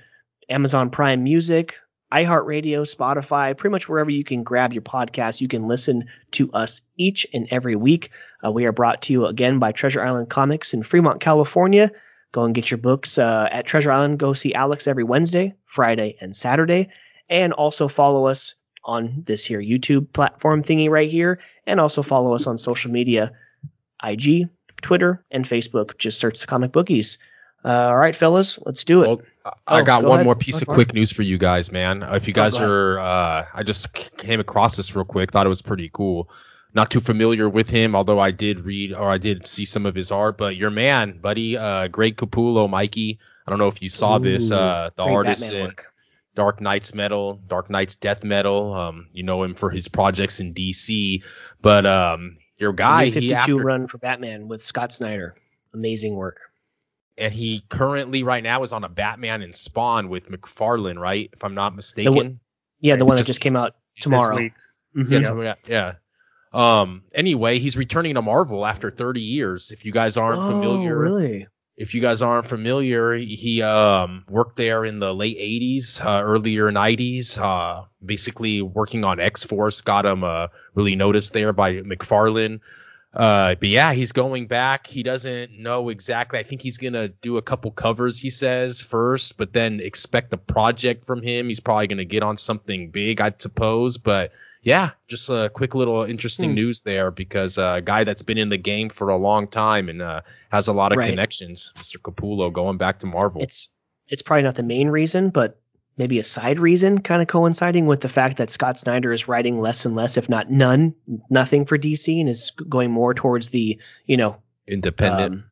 Amazon Prime Music, iHeartRadio, Spotify, pretty much wherever you can grab your podcast, you can listen to us each and every week. Uh, we are brought to you again by Treasure Island Comics in Fremont, California. Go and get your books uh, at Treasure Island. Go see Alex every Wednesday, Friday, and Saturday. And also follow us on this here YouTube platform thingy right here. And also follow us on social media IG, Twitter, and Facebook. Just search the comic bookies. Uh, all right, fellas, let's do it. Well, I Oh, got go one ahead. more piece of quick news for you guys, man. If you guys ahead. are, uh, I just came across this real quick, thought it was pretty cool. Not too familiar with him, although I did read or I did see some of his art. But your man, buddy, uh, Greg Capullo, Mikey. I don't know if you saw this. Uh, the artist in work. Dark Nights Metal, Dark Nights Death Metal. Um, you know him for his projects in DC, but um, your guy, New he 52 after, run for Batman with Scott Snyder. Amazing work. And he currently right now is on a Batman and Spawn with McFarlane, right? If I'm not mistaken. The one, Yeah, the one that Just- just came out This tomorrow. week. Mhm. Yeah, yeah, yeah. Um. Anyway, he's returning to Marvel after 30 years. If you guys aren't oh, familiar, really? if you guys aren't familiar, he um, worked there in the late 80s, uh, earlier 90s, uh, basically working on X Force, got him uh, really noticed there by McFarlane. Uh, but yeah, he's going back. He doesn't know exactly. I think he's gonna do a couple covers. He says first, but then expect a project from him. He's probably gonna get on something big, I suppose. But yeah, just a quick little interesting hmm. news there because uh, a guy that's been in the game for a long time and uh, has a lot of right. connections, Mr. Capullo, going back to Marvel. It's it's probably not the main reason, but maybe a side reason, kind of coinciding with the fact that Scott Snyder is writing less and less, if not none, nothing for DC, and is going more towards the you know independent. Um,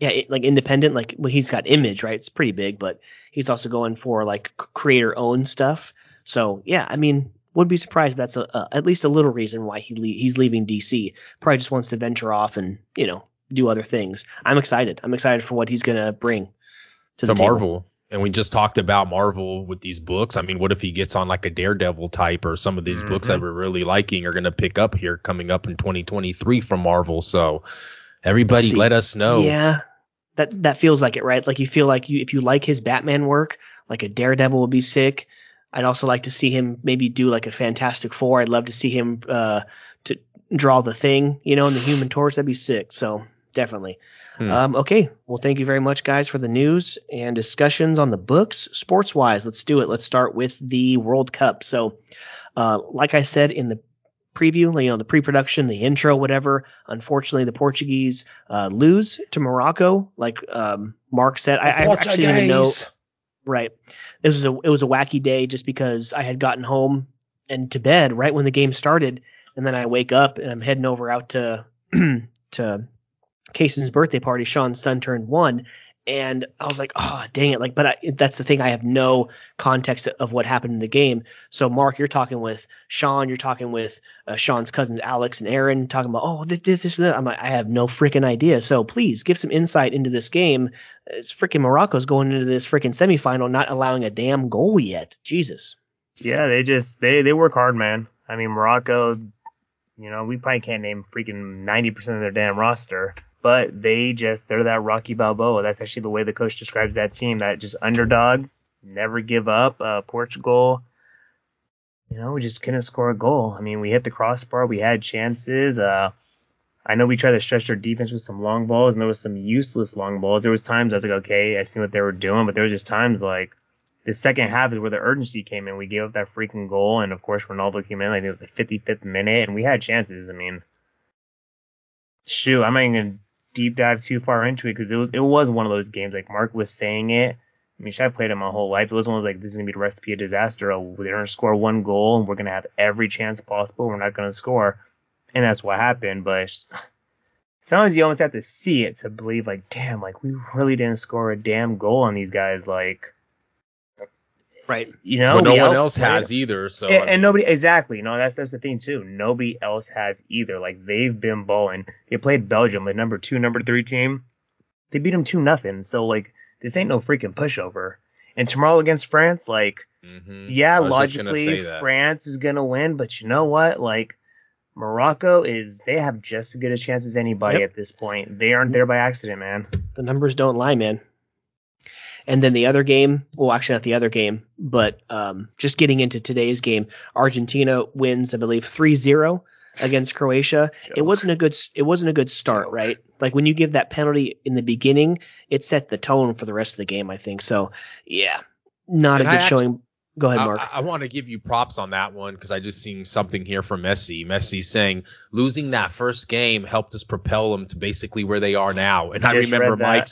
yeah, it, like independent, like well, he's got Image, right? It's pretty big, but he's also going for like creator owned stuff. So yeah, I mean, would be surprised if that's a, a, at least a little reason why he le- he's leaving DC. Probably just wants to venture off and you know do other things. I'm excited. I'm excited for what he's gonna bring to the, Marvel. And we just talked about Marvel with these books. I mean, what if he gets on like a Daredevil type or some of these mm-hmm. books that we're really liking are going to pick up here coming up in 2023 from Marvel? So everybody See, let us know. Yeah. That that feels like it, right? Like you feel like you if you like his Batman work, like a Daredevil would be sick. I'd also like to see him maybe do like a Fantastic Four. I'd love to see him uh, to draw the thing, you know, in the Human Torch. That'd be sick. So definitely. Hmm. Um, okay. Well, thank you very much, guys, for the news and discussions on the books. Sports wise, let's do it. Let's start with the World Cup. So, uh, like I said in the preview, you know, the pre-production, the intro, whatever. Unfortunately, the Portuguese uh, lose to Morocco. Like um, Mark said, I, I, actually didn't even know. Right. It was a it was a wacky day just because I had gotten home and to bed right when the game started, and then I wake up and I'm heading over out to to Cason's birthday party. Sean's son turned one, and I was like, oh dang it! Like, but I, that's the thing. I have no context of what happened in the game. So, Mark, you're talking with Sean. You're talking with uh, Sean's cousins Alex and Aaron, talking about oh this this, this. I'm like, I have no freaking idea. So please give some insight into this game. It's freaking Morocco's going into this freaking semifinal, not allowing a damn goal yet. Jesus. Yeah, they just they they work hard, man. I mean, Morocco. You know, we probably can't name freaking 90% of their damn roster but they just they're that Rocky Balboa. That's actually the way the coach describes that team. That just underdog, never give up. Uh, Portugal, you know, we just couldn't score a goal. I mean, we hit the crossbar, we had chances. Uh, I know we tried to stretch their defense with some long balls, and there was some useless long balls. There was times I was like, okay, I see what they were doing, but there was just times like the second half is where the urgency came in. We gave up that freaking goal, and of course Ronaldo came in like the 55th minute, and we had chances. I mean, shoot, I'm not even deep dive too far into it because it was it was one of those games like Mark was saying it. I mean, I've played it my whole life. It was one of like this is gonna be the recipe of disaster. Oh, we're gonna score one goal and we're gonna have every chance possible. We're not gonna score, and that's what happened. But sometimes you almost have to see it to believe like, damn, like we really didn't score a damn goal on these guys. Like Right. You know, no one else has either. So and, and, nobody exactly. No, that's that's the thing too. Nobody else has either. Like they've been balling. They played Belgium, the number two, number three team. They beat them two nothing. So like this ain't no freaking pushover. And tomorrow against France, like mm-hmm. yeah, logically France is gonna win, but you know what? Like Morocco is they have just as good a chance as anybody yep. at this point. They aren't there by accident, man. The numbers don't lie, man. And then the other game, well, actually not the other game, but um, just getting into today's game, Argentina wins, I believe, 3-0 against Croatia. It wasn't a good it wasn't a good start, right? Like when you give that penalty in the beginning, it set the tone for the rest of the game, I think. So, yeah, not and a good actually, showing. Go ahead, Mark. I, I want to give you props on that one because I just seen something here from Messi. Messi saying losing that first game helped us propel them to basically where they are now. And just I remember Mike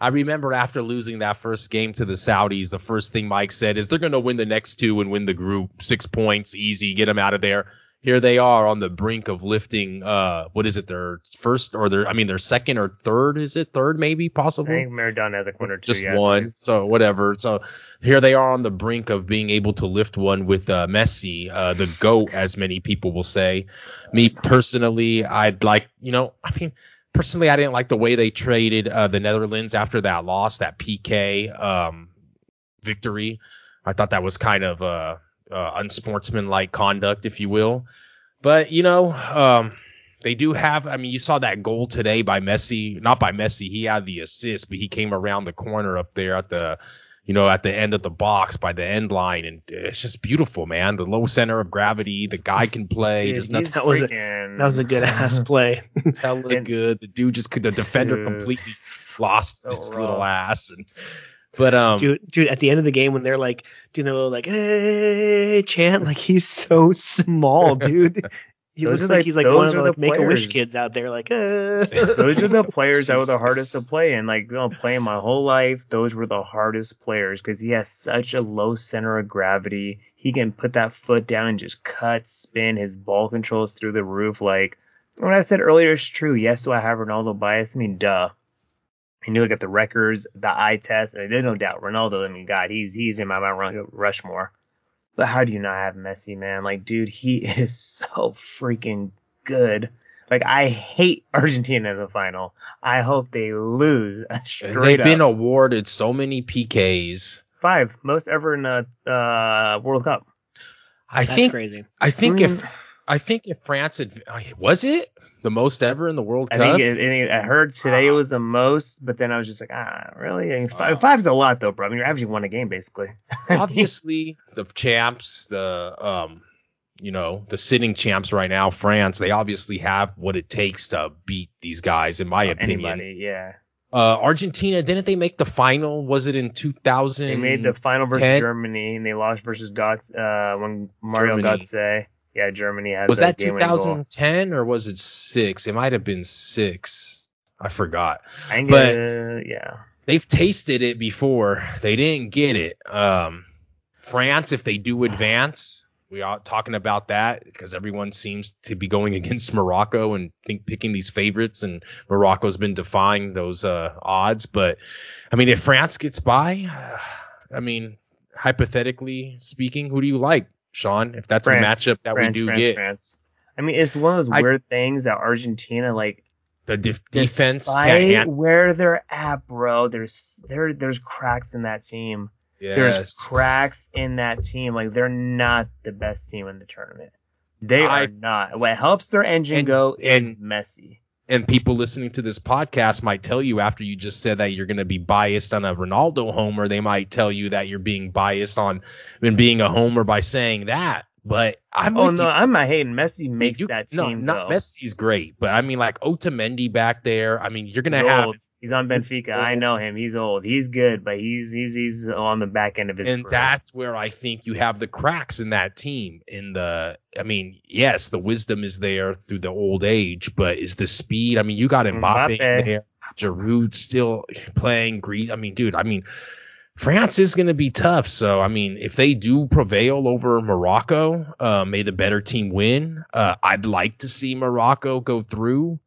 I remember after losing that first game to the Saudis, the first thing Mike said is they're going to win the next two and win the group. Six points, easy, get them out of there. Here they are on the brink of lifting. Uh, what is it? Their first or their, I mean, their second or third? Is it third? Maybe possible. I think Maradona has one or two. Just one. So whatever. So here they are on the brink of being able to lift one with uh, Messi, uh, the goat, as many people will say. Me personally, I'd like, you know, I mean personally, I didn't like the way they traded uh, the Netherlands after that loss, that PK um, victory. I thought that was kind of uh, uh, unsportsmanlike conduct, if you will. But you know, um, they do have. I mean, you saw that goal today by Messi. Not by Messi. He had the assist, but he came around the corner up there at the, you know, at the end of the box by the end line, and it's just beautiful, man. The low center of gravity. The guy can play. Dude, There's nothing That was a- That was a good ass play. hella good. The dude just could. The defender Dude. completely lost So his raw. little ass, and but um. dude, dude, at the end of the game when they're like doing the little like hey chant, like he's so small, dude. He Those looks like he's like those one of the are like the make a wish kids out there, like uh. Those are the players that were the hardest to play and like you know playing my whole life. Those were the hardest players because he has such a low center of gravity. He can put that foot down and just cut, spin. His ball controls through the roof. Like what I said earlier is true. Yes, do I have Ronaldo bias? I mean, duh. And you look at the records, the eye test, and there's no doubt Ronaldo. I mean, God, he's he's in my Run- Rushmore. But how do you not have Messi, man? Like, dude, he is so freaking good. Like, I hate Argentina in the final. I hope they lose. Straight They've been awarded so many PKs. five most ever in a uh, World Cup. I That's think crazy. I think Mm. if I think if France had was it the most ever in the World I Cup. think it, I heard today it was the most, but then I was just like, ah, really? I mean, five, five's a lot though, bro. I mean, you're averaging one a game basically. obviously the champs, the um, you know, the sitting champs right now, France, they obviously have what it takes to beat these guys, in my opinion. Anybody, yeah. Uh, Argentina, didn't they make the final? Was it in 2000? They made the final versus Germany, and they lost versus Götze uh, when Mario Germany. Götze. Yeah, Germany had Was that game-winning goal. 2010 or was it six? It might have been six. I forgot. I but- uh, yeah. They've tasted it before. They didn't get it. Um, France, if they do advance, we are talking about that because everyone seems to be going against Morocco and think picking these favorites, and Morocco's been defying those uh, odds. But I mean, if France gets by, I mean, hypothetically speaking, who do you like, Sean? If that's France, a matchup that France, we do France, get, France. I mean, it's one of those I- weird things that Argentina like the def- defense can't. where they're at, bro. There's there there's cracks in that team. There's cracks in that team. Like they're not the best team in the tournament. They I- are not. What helps their engine And- go is and- Messi. And people listening to this podcast might tell you after you just said that you're going to be biased on a Ronaldo homer, they might tell you that you're being biased on and being a homer by saying that. But I'm Oh no, you. I'm not hating Messi. Makes You- that no, team not go. Messi's great, but I mean like Otamendi back there. I mean you're gonna have. He's on Benfica. I know him. He's old. He's good, but he's he's he's on the back end of his and career. that's where I think you have the cracks in that team. In the, I mean, yes, the wisdom is there through the old age, but is the speed? I mean, you got Mbappe, Mbappe. there, Giroud still playing. Greece. I mean, dude, I mean, France is going to be tough. So, I mean, if they do prevail over Morocco, uh, may the better team win. Uh, I'd like to see Morocco go through.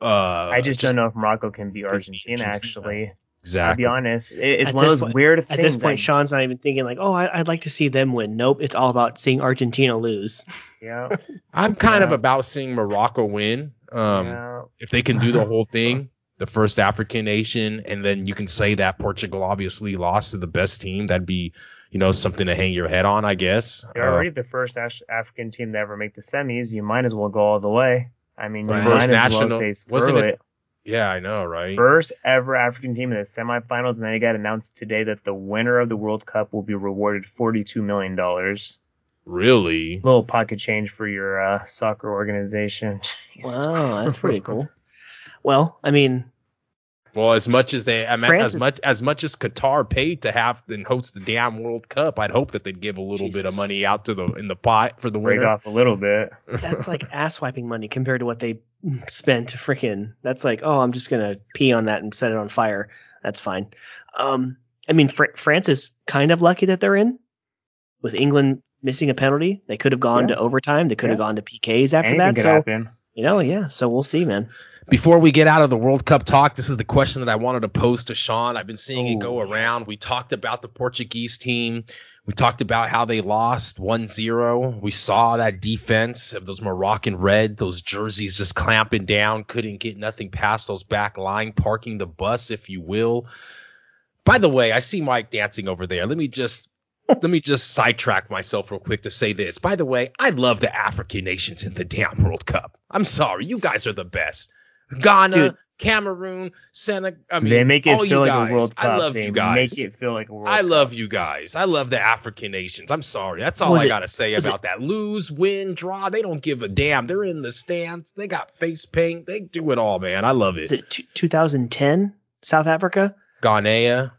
Uh, I just, don't know if Morocco can beat beat Argentina. Argentina. Actually, I'll be honest. It- It's At one of those point- weird things. At this point, like- Sean's not even thinking like, oh, I, I'd like to see them win. Nope, it's all about seeing Argentina lose. yeah, I'm kind of about seeing Morocco win. Um, yeah. if they can do the whole thing, the first African nation, and then you can say that Portugal obviously lost to the best team, that'd be, you know, something to hang your head on, I guess. They're Uh, already the first African team to ever make the semis. You might as well go all the way. I mean, you The might first as national- well say screw wasn't it. it- yeah, I know, right? First ever African team in the semifinals, and then it got announced today that the winner of the World Cup will be rewarded forty-two million dollars. really? A Little pocket change for your uh, soccer organization. Jesus Wow, that's pretty cool. Well, I mean, Well, as much as they, I mean, France as is- much as much as Qatar paid to have and host the damn World Cup, I'd hope that they'd give a little bit of money out to the in the pot for the Break winner. off a little bit. that's like ass wiping money compared to what they spent to freaking. That's like, oh, I'm just gonna pee on that and set it on fire. That's fine. Um, I mean, Fr- France is kind of lucky that they're in. With England missing a penalty, they could have gone Yeah. to overtime. They could have Yeah. gone to PKs after Anything that. So happen. You know, yeah. So we'll see, man. Before we get out of the World Cup talk, this is the question that I wanted to pose to Sean. I've been seeing it go around. yes. We talked about the Portuguese team. We talked about how they lost 1-0. We saw that defense of those Moroccan red, those jerseys just clamping down, couldn't get nothing past those back line, parking the bus, if you will. By the way, I see Mike dancing over there. Let me just let me just sidetrack myself real quick to say this. By the way, I love the African nations in the damn World Cup. I'm sorry, you guys are the best. Ghana, Dude. Cameroon, Senegal. I mean, they make it all feel like guys. a World Cup. I love they you guys. make it feel like a World I Cup. love you guys. I love the African nations. I'm sorry. That's all Was I it- gotta say about that. Lose, win, draw. They don't give a damn. They're in the stands. They got face paint. They do it all, man. I love Is it. it t- 2010 South Africa Ghanea.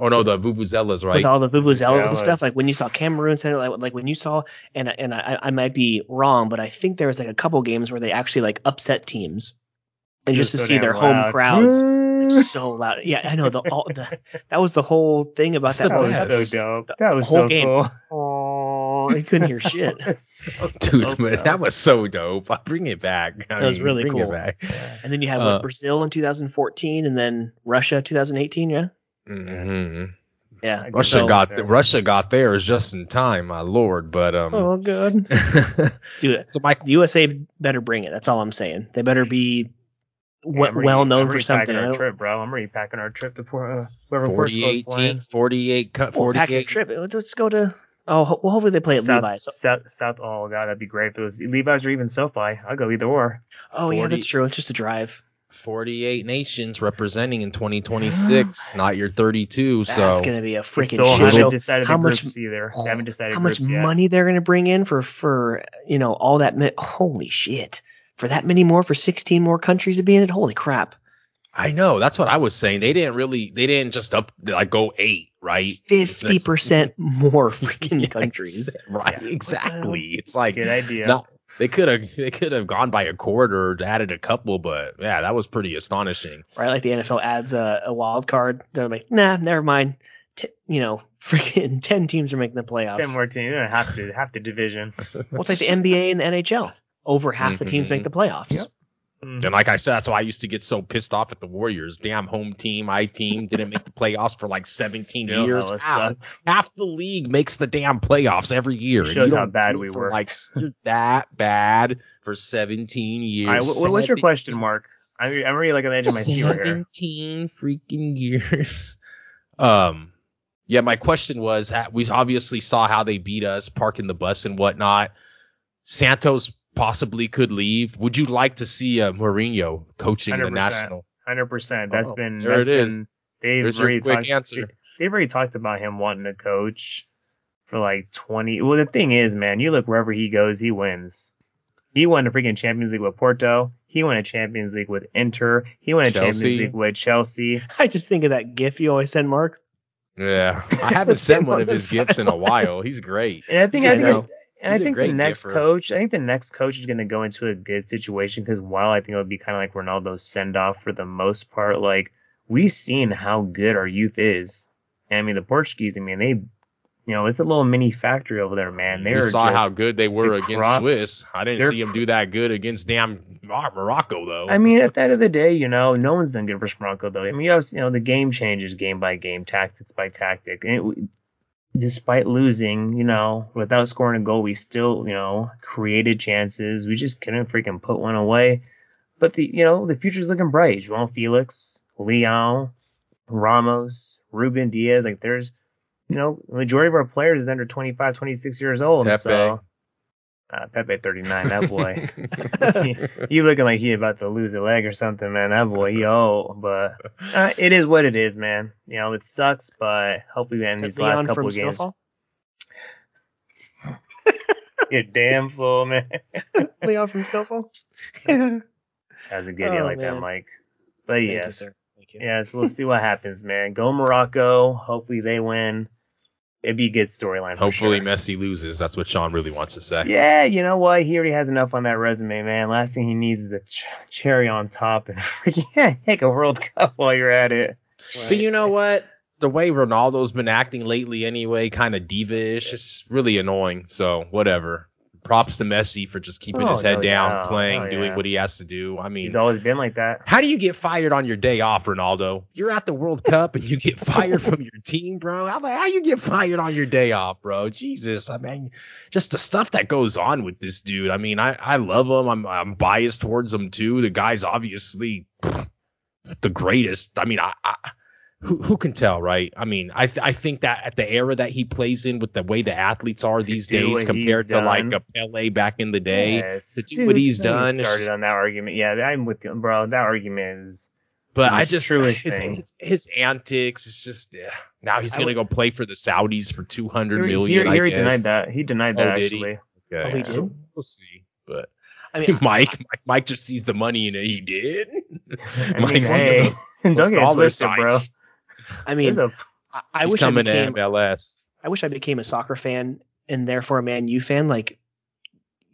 Oh no, the Vuvuzelas, right? with all the vuvuzelas and stuff? Like when you saw Cameroon, Senegal, like, like when you saw, and and I, I might be wrong, but I think there was like a couple games where they actually like upset teams, and just, to so see damn their home crowds like, so loud. Yeah, I know the all the that was the whole thing about that. That was World so dope. That was whole so game. cool. Oh, you couldn't hear shit. So Dude, dope, man, that was so dope. I bring it back. I That was really bring cool. It back. And then you had Uh, what, Brazil in 2014, and then Russia 2018. Yeah, hmm yeah. Russia So- got Sure. Russia got theirs just in time, my lord. But um, Oh, good. Dude, so my USA better bring it. That's all I'm saying. They better be Yeah, we- I'm well known I'm for something. I Our don't- trip, bro. I'm repacking our trip to for, uh, whoever Portugal's 48 playing. team, 48 cut, Well, pack your trip. Let's, let's go to. Oh, well, hopefully they play at South, Levi's. South, South, oh god, that'd be great if it was Levi's or even SoFi. I'll go either or. Oh yeah, that's true. It's just a drive. 48 nations representing in 2026, not your 32. That's So gonna be a freaking shit haven't show. decided How much- groups either. They haven't oh, decided How much groups yet. money they're gonna bring in for for you know all that? Mi- Holy shit! For that many more, for 16 more countries to be in it. Holy crap! I know that's what I was saying. They didn't really, they didn't just up like go eight, right? 50 percent more freaking Yes, countries. right? Yeah. Exactly. It's like Good idea. no, they could have, they could have gone by a quarter, or added a couple, but yeah, that was pretty astonishing. Right? Like the NFL adds a, a wild card. They're like, nah, never mind. T- you know, freaking 10 teams are making the playoffs. Ten more teams. You don't have to half the division. Well, it's like the NBA and the NHL. Over half the teams make mm-hmm. the playoffs. Yep. Mm. And like I said, that's why I used to get so pissed off at the Warriors. Damn home team, my team didn't make the playoffs for like 17 Still years. hella How? Half the league makes the damn playoffs every year. and Shows how bad we were. Like that bad for 17 years. All right, what, what's your question, Mark? I'm, I'm really like on the edge of my seat right here. 17 freaking years. Um, yeah, my question was we obviously saw how they beat us, parking the bus and whatnot. Santos possibly could leave. Would you like to see uh, Mourinho coaching the 100%. national? Hundred percent. That's Oh, been there that's it is. been they've There's your already quick talked, answer. They've already talked about him wanting to coach for like twenty. Well, the thing is, man, you look wherever he goes, he wins. He won the freaking Champions League with Porto. He won a Champions League with Inter. He won a Champions League with Chelsea. I just think of that GIF you always send, Mark. Yeah, I haven't sent one of his gifts in a while. He's great. And I think I I think know. it's, and He's I think the next coach, I think the next coach is going to go into a good situation because while I think it would be kind of like Ronaldo's send off for the most part, like we've seen how good our youth is. And I mean, the Portuguese, I mean, they, you know, it's a little mini factory over there, man. They you saw just, how good they were against crops- Swiss. I didn't see cr- do that good against damn Mor- Morocco though. I mean, at the end of the day, you know, no one's done good for Morocco though. I mean, you, have, you know, the game changes game by game, tactics by tactic. And it, despite losing, you know, without scoring a goal, we still, you know, created chances. We just couldn't freaking put one away. But the, you know, the future's looking bright. João Felix, Leon, Ramos, Ruben Dias, like there's, you know, the majority of our players is under 25, 26 years old. Pepe. So, uh, Pepe 39, that boy. you looking like he about to lose a leg or something, man. That boy, he old, but uh, it is what it is, man. You know, it sucks, but hopefully we end these Leon last couple of games. Snowfall? You're damn fool, man. Leon from Snowfall? That was a good Oh, like man. that, Mike. But Thank yes, you. yes, we'll see what happens, man. Go Morocco. Hopefully they win. It'd be a good storyline. for Hopefully sure. Messi loses. That's what Sean really wants to say. Yeah, you know what? He already has enough on that resume, man. Last thing he needs is a ch- cherry on top and freaking take a World Cup while you're at it. But you know what? The way Ronaldo's been acting lately, anyway, kind of diva-ish. It's really annoying. So whatever. Props to Messi for just keeping Oh, his head no, down, playing, doing yeah. what he has to do. I mean, He's always been like that. how do you get fired on your day off, Ronaldo? You're at the World Cup and you get fired from your team, bro. How how you get fired on your day off, bro? Jesus, I mean, just the stuff that goes on with this dude. I mean, I I love him. I'm I'm biased towards him too. The guy's obviously the greatest. I mean, I, I who who can tell, right? I mean, I th- I think that at the era that he plays in, with the way the athletes are these days compared to like a Pele back in the day, Yes. to do Dude, what he's done, Started just- on that argument. Yeah, I'm with you, bro. That argument is. But I just his, his his antics. It's just yeah. now he's I gonna would- go play for the Saudis for two hundred million. He, he, he I already guess. denied that. He denied Oh, that did he? actually. Okay, Oh, he did? We'll see, but I mean, Mike, Mike, Mike just sees the money and he did. I mean, Mike sees hey, the don't get twisted, bro. I mean, a I, I wish I became MLS. I wish I became a soccer fan and therefore a Man U fan like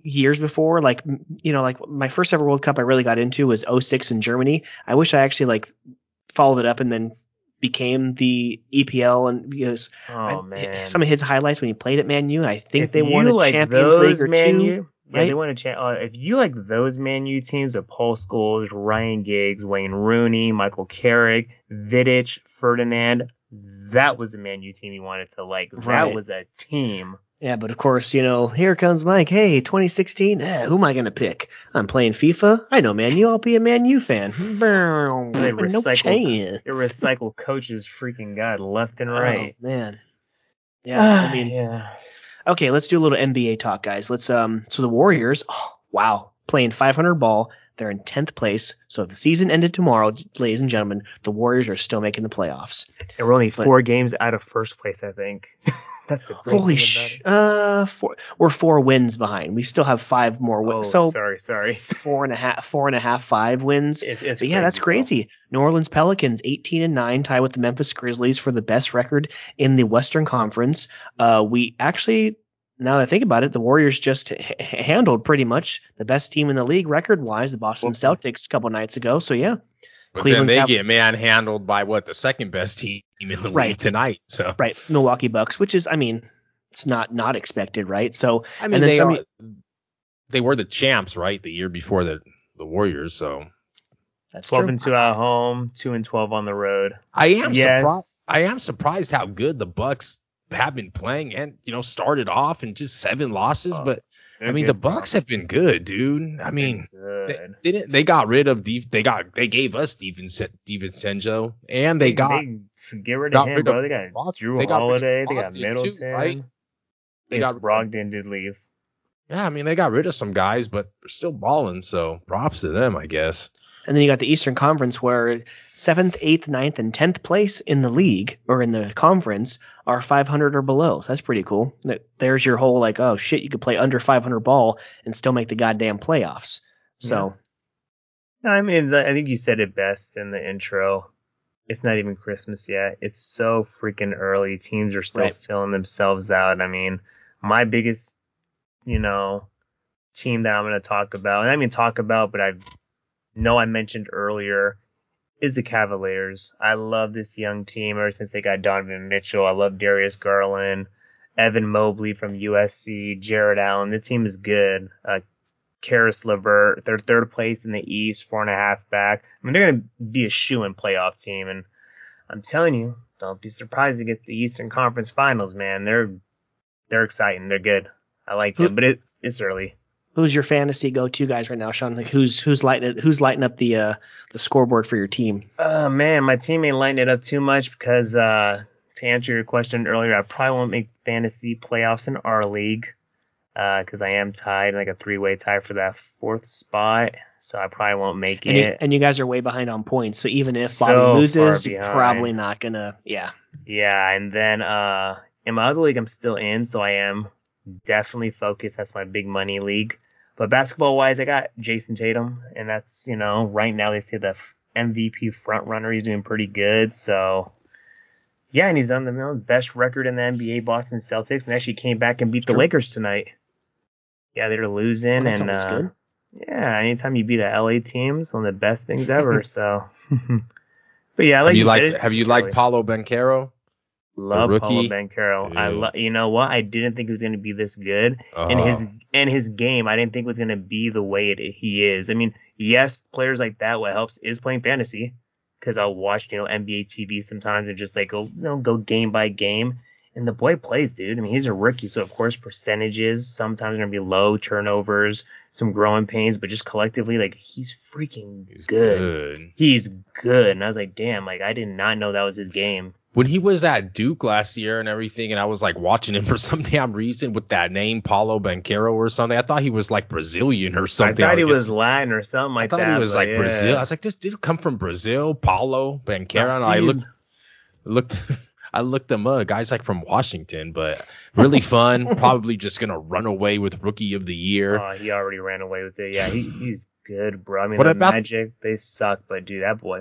years before. Like you know, like my first ever World Cup I really got into was 06 in Germany. I wish I actually like followed it up and then became the EPL and because oh I- some of his highlights when he played at Man U, I think If they won a like Champions League or Man two. U, yeah, right? they won a cha- uh, If you like those Man U teams of Paul Scholes, Ryan Giggs, Wayne Rooney, Michael Carrick, Vidic, Ferdinand, that was a Man U team you wanted to like. That Right. was a team. Yeah, but of course, you know, here comes Mike. Hey, 2016. Eh, who am I gonna pick? I'm playing FIFA. I know Man U. I'll be a Man U fan. no recycled- chance. They recycle coaches freaking god left and Oh, right. man. Yeah, I mean, yeah. Okay, let's do a little NBA talk, guys. Let's um, so the Warriors, oh, wow, playing 500 ball. They're in 10th place. So if the season ended tomorrow, ladies and gentlemen, the Warriors are still making the playoffs. And we're only But- four games out of first place, I think. That's the Holy sh! Uh, four, we're four wins behind. We still have five more Oh, wins. so sorry, sorry. four and a half, four and a half, five wins. It, it's yeah, that's crazy. New Orleans Pelicans, 18 and 9, tie with the Memphis Grizzlies for the best record in the Western Conference. Uh, we actually, now that I think about it, the Warriors just h- handled pretty much the best team in the league record wise, the Boston Celtics, a couple nights ago. So yeah, But Cleveland then they Cav- get manhandled by what the second best team in the Right. league tonight. So right, Milwaukee Bucks, which is, I mean, it's not not expected, right? So I mean, And then they somebody- are, they were the champs, right, the year before the the Warriors. So that's 12 true. and 2 at home, 2 and 12 on the road. I am Yes. surprised. I am surprised how good the Bucks have been playing, and you know, started off in just seven losses. Oh, but I mean, the. Bucks have been good, dude. I mean, they, they didn't. They got rid of. They got. They gave us DiVincenzo, and they got. they get rid got of him, rid of. They got Jrue they got Holiday. They got Brogdon, too, Middleton. right? They got Brogdon did leave. Yeah, I mean, they got rid of some guys, but they're still balling. So props to them, I guess. And then you got the Eastern Conference where seventh, eighth, ninth, and tenth place in the league or in the conference are 500 or below. So that's pretty cool. There's your whole like, oh shit, you could play under 500 ball and still make the goddamn playoffs. So No, I mean, I think you said it best in the intro. It's not even Christmas yet. It's so freaking early. Teams are still Right. filling themselves out. I mean, my biggest, you know, team that I'm going to talk about, and I mean talk about, but I know I mentioned earlier, is the Cavaliers. I love this young team ever since they got Donovan Mitchell. I love Darius Garland, Evan Mobley from USC, Jarrett Allen. The team is good. Uh, Caris LeVert, they're third place in the East, four and a half back. I mean, they're going to be a shoe in playoff team, and I'm telling you, don't be surprised to get the Eastern Conference Finals, man. They're they're exciting. They're good. I like them, but it it's early. Who's your fantasy go-to guys right now, Sean? Like who's who's lighting who's lighting up the uh, the scoreboard for your team? Uh man, my team ain't lighting it up too much because uh to answer your question earlier, I probably won't make fantasy playoffs in our league. because I am tied, like a three-way tie for that fourth spot. So I probably won't make And you, it. and you guys are way behind on points. So even if So Bobby loses, you're probably not gonna. Yeah. Yeah, and then uh in my other league I'm still in, so I am definitely focus. That's my big money league. But basketball wise, I got Jayson Tatum, and that's you know right now they say the MVP front runner. He's doing pretty good, so yeah, and he's on the you know, best record in the NBA, Boston Celtics, and actually came back and beat the True. Lakers tonight. Yeah, they're losing, Well, that's and uh, good. yeah, anytime you beat a LA team, it's one of the best things ever. so, but yeah, like have you you like said, have you liked early. Paolo Banchero? Love Paolo rookie? Banchero. I love. you know what? I didn't think he was going to be this good, Uh, and his and his game I didn't think was going to be the way it, he is. I mean, yes, players like that what helps is playing fantasy because I'll watch you know NBA TV sometimes and just like go you know go game by game, And the boy plays, dude. I mean, he's a rookie, so of course percentages sometimes are gonna be low, turnovers, some growing pains, but just collectively, like he's freaking He's good. good. He's good. And I was like, damn, like I did not know that was his game. When he was at Duke last year and everything, and I was like watching him for some damn reason with that name Paolo Banchero or something. I thought he was like Brazilian or something. I thought he just- was Latin or something like that. I thought that. he was like yeah. Brazil. I was like, this dude come from Brazil, Paolo Banchero. I looked looked I looked him up. Guy's like from Washington, but really fun. Probably just gonna run away with rookie of the year. Oh, he already ran away with it. Yeah, he, he's good, bro. I mean, What the about- Magic, they suck, but dude, that boy.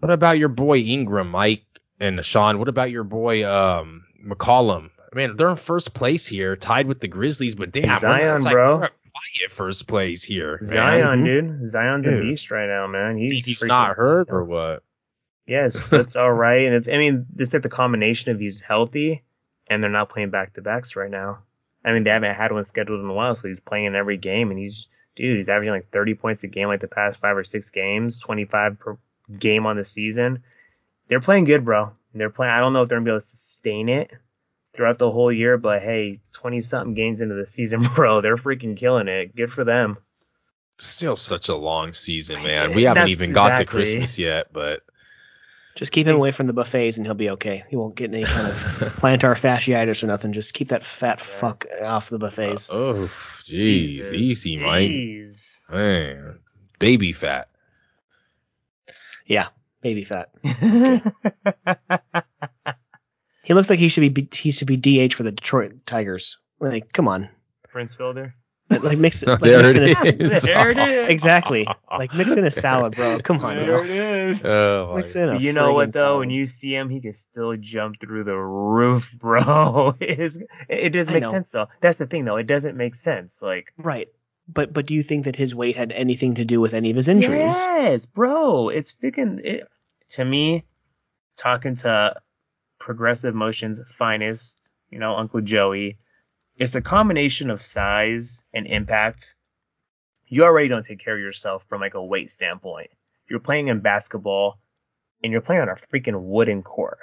What about your boy Ingram, Mike and Sean? What about your boy um McCollum? I mean, they're in first place here, tied with the Grizzlies, but damn, we're- Zion, it's like bro. we're quiet first place here. man. Zion, dude. Zion's a beast right now, man. He's, He's, he's freaking- not hurt or what? Yes, that's all right. And if, I mean, this like the combination of he's healthy and they're not playing back to backs right now. I mean, they haven't had one scheduled in a while, so he's playing in every game, and he's dude, he's averaging like 30 points a game like the past five or six games, 25 per game on the season. They're playing good, bro. They're playing. I don't know if they're gonna be able to sustain it throughout the whole year, but hey, 20 something games into the season, bro, they're freaking killing it. Good for them. Still such a long season, man. We haven't That's even got to Christmas yet, but Just keep him away from the buffets and he'll be okay. He won't get any kind of plantar fasciitis or nothing. Just keep that fat fuck off the buffets. Uh, oh, jeez, easy, Mike. Jeez. Man, baby fat. yeah, baby fat. He looks like he should be he should be DH for the Detroit Tigers. Like, come on. Prince Fielder. Like mix it. Like there mix in a, is. There it is. exactly. Like mix in a salad, bro. Come on, There bro. it is. Oh, Mix in a you know what though? salad. When you see him, he can still jump through the roof, bro. It, is, it doesn't make sense though. That's the thing though. It doesn't make sense. Like Right. But but do you think that his weight had anything to do with any of his injuries? yes, bro. It's freaking. It, to me, talking to Progressive Motion's finest, you know, Uncle Joey, it's a combination of size and impact. You already don't take care of yourself from like a weight standpoint. You're playing in basketball and you're playing on a freaking wooden court.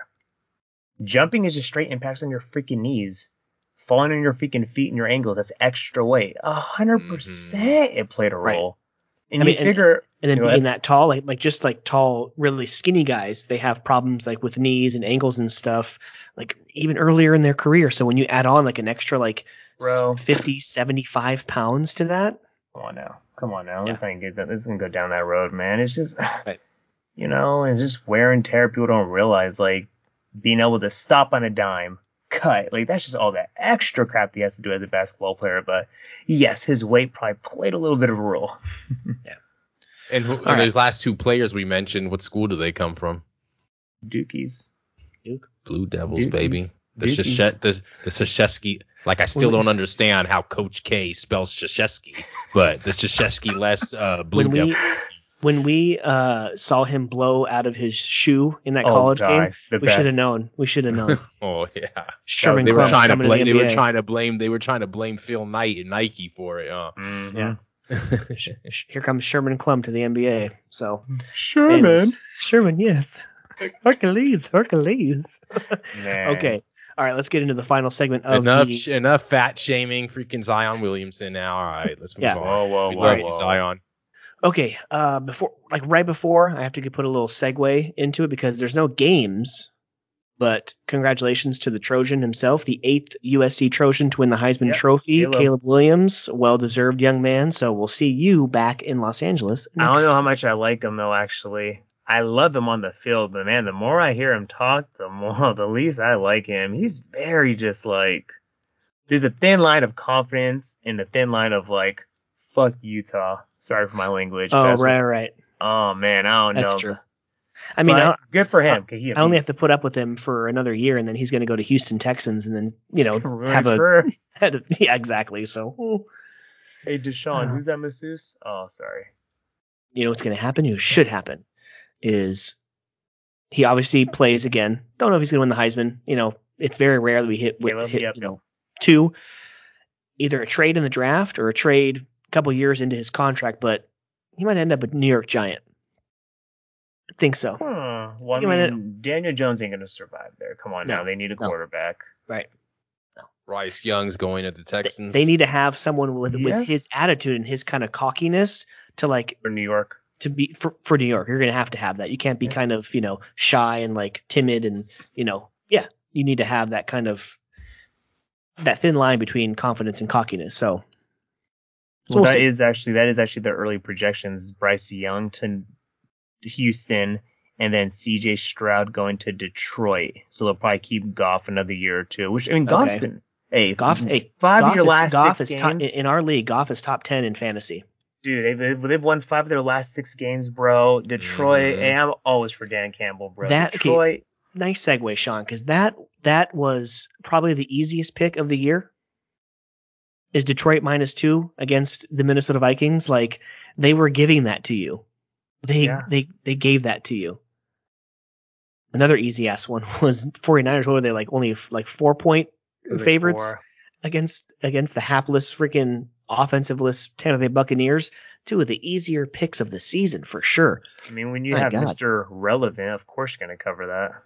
Jumping is just straight impacts on your freaking knees. Falling on your freaking feet and your ankles, that's extra weight. A hundred percent mm-hmm. it played a Right. role. And I you mean, figure And then being that tall, like like just like tall, really skinny guys, they have problems like with knees and ankles and stuff, like even earlier in their career. So when you add on like an extra like Bro. 50, 75 pounds to that, Come on now. Come on now. Yeah. Let's not get that. Let's go down that road, man. It's just, Right. you know, it's just wear and tear. People don't realize, like, being able to stop on a dime, cut, like, that's just all that extra crap he has to do as a basketball player. But yes, his weight probably played a little bit of a role. And, who, and right. those last two players we mentioned, what school do they come from? Dookies. Blue Devils, Dookies. baby. The Dookies. Shashe- the the Krzyzewski. Like I still don't understand how Coach K spells Krzyzewski, but the Krzyzewski less uh, Blue when we when we uh, saw him blow out of his shoe in that Oh, college God, game, we should have known. We should have known. Oh yeah. Sherman they were trying to blame. to They were trying to blame. They were trying to blame Phil Knight and Nike for it. Huh? Mhm. Yeah. Sh- Here comes Sherman Klump to the NBA. So Sherman. Anyways, Sherman, yes. Hercules, Hercules. Man. Okay. All right, let's get into the final segment of enough, the. sh- enough fat shaming. Freaking Zion Williamson. Now, all right, let's move Yeah. on. Whoa, whoa, We whoa, love whoa. Zion. Okay, uh, before like right before, I have to put a little segue into it because there's no games. But congratulations to the Trojan himself, the eighth USC Trojan to win the Heisman Yep, Trophy, Caleb. Caleb. Williams, well deserved young man. So we'll see you back in Los Angeles. I don't know how much I like him though. Actually, I love him on the field, but man, the more I hear him talk, the more the least I like him. He's very just like there's a thin line of confidence and a thin line of like fuck Utah. Sorry for my language. Oh, what- right, right. oh man, I don't That's know. true. I mean, I, good for him. a I only have to put up with him for another year, and then he's going to go to Houston Texans, and then you know have a of, yeah, exactly. So Hey Deshaun, Uh. who's that masseuse? Oh, sorry. you know what's going to happen? What should happen is he obviously plays again. Don't know if he's going to win the Heisman. You know, it's very rare that we hit, we Caleb, hit you know, two, either a trade in the draft or a trade a couple years into his contract, but he might end up a New York Giant. I think so. Hmm. Well, Think I about mean, Daniel Jones ain't gonna survive there. Come on No, now, they need a no. quarterback. Right. Bryce Young's going to the They, Texans. they need to have someone with Yeah. with his attitude and his kind of cockiness to like for New York. to be for, for New York. You're gonna have to have that. You can't be Yeah. kind of you know shy and like timid and you know yeah. You need to have that kind of that thin line between confidence and cockiness. So. So Well, we'll that see. is actually that is actually the early projections. Bryce Young to Houston, and then C.J. Stroud going to Detroit. So they'll probably keep Goff another year or two. Which I mean, Goff's Okay. been hey, Goff's hey, five Goff of your is, last Goff six is top, in our league. Goff is top ten in fantasy. Dude, they've, they've won five of their last six games, bro. Detroit, Mhm. and I'm always for Dan Campbell, bro. That- okay. Detroit, Nice segue, Sean, because that that was probably the easiest pick of the year. Is Detroit minus two against the Minnesota Vikings? Like they were giving that to you. They Yeah. they they gave that to you. Another easy ass one was 49ers. What were they like? Only f- like four point favorites four. against against the hapless freaking offensiveless Tampa Bay Buccaneers. Two of the easier picks of the season for sure. I mean, when you My have God. Mr. Relevant, of course you're gonna cover that.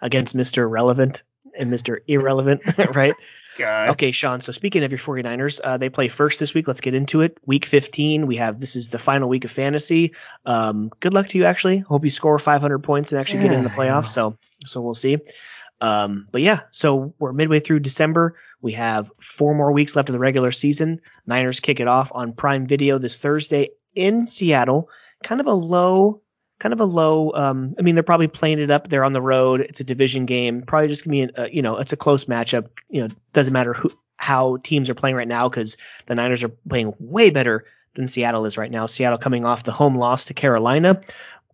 Against Mr. Relevant and Mr. Irrelevant, right? God. Okay, Sean. So speaking of your 49ers, uh, they play first this week. Let's get into it. Week 15. We have this is the final week of fantasy. Um, good luck to you. Actually, hope you score 500 points and actually get in the playoffs. So so we'll see. Um, but yeah, so we're midway through December. We have four more weeks left of the regular season. Niners kick it off on Prime Video this Thursday in Seattle. Kind of a low, kind of a low. Um, I mean, they're probably playing it up. They're on the road. It's a division game. Probably just gonna be, a, you know, it's a close matchup. You know, doesn't matter who how teams are playing right now because the Niners are playing way better than Seattle is right now. Seattle coming off the home loss to Carolina.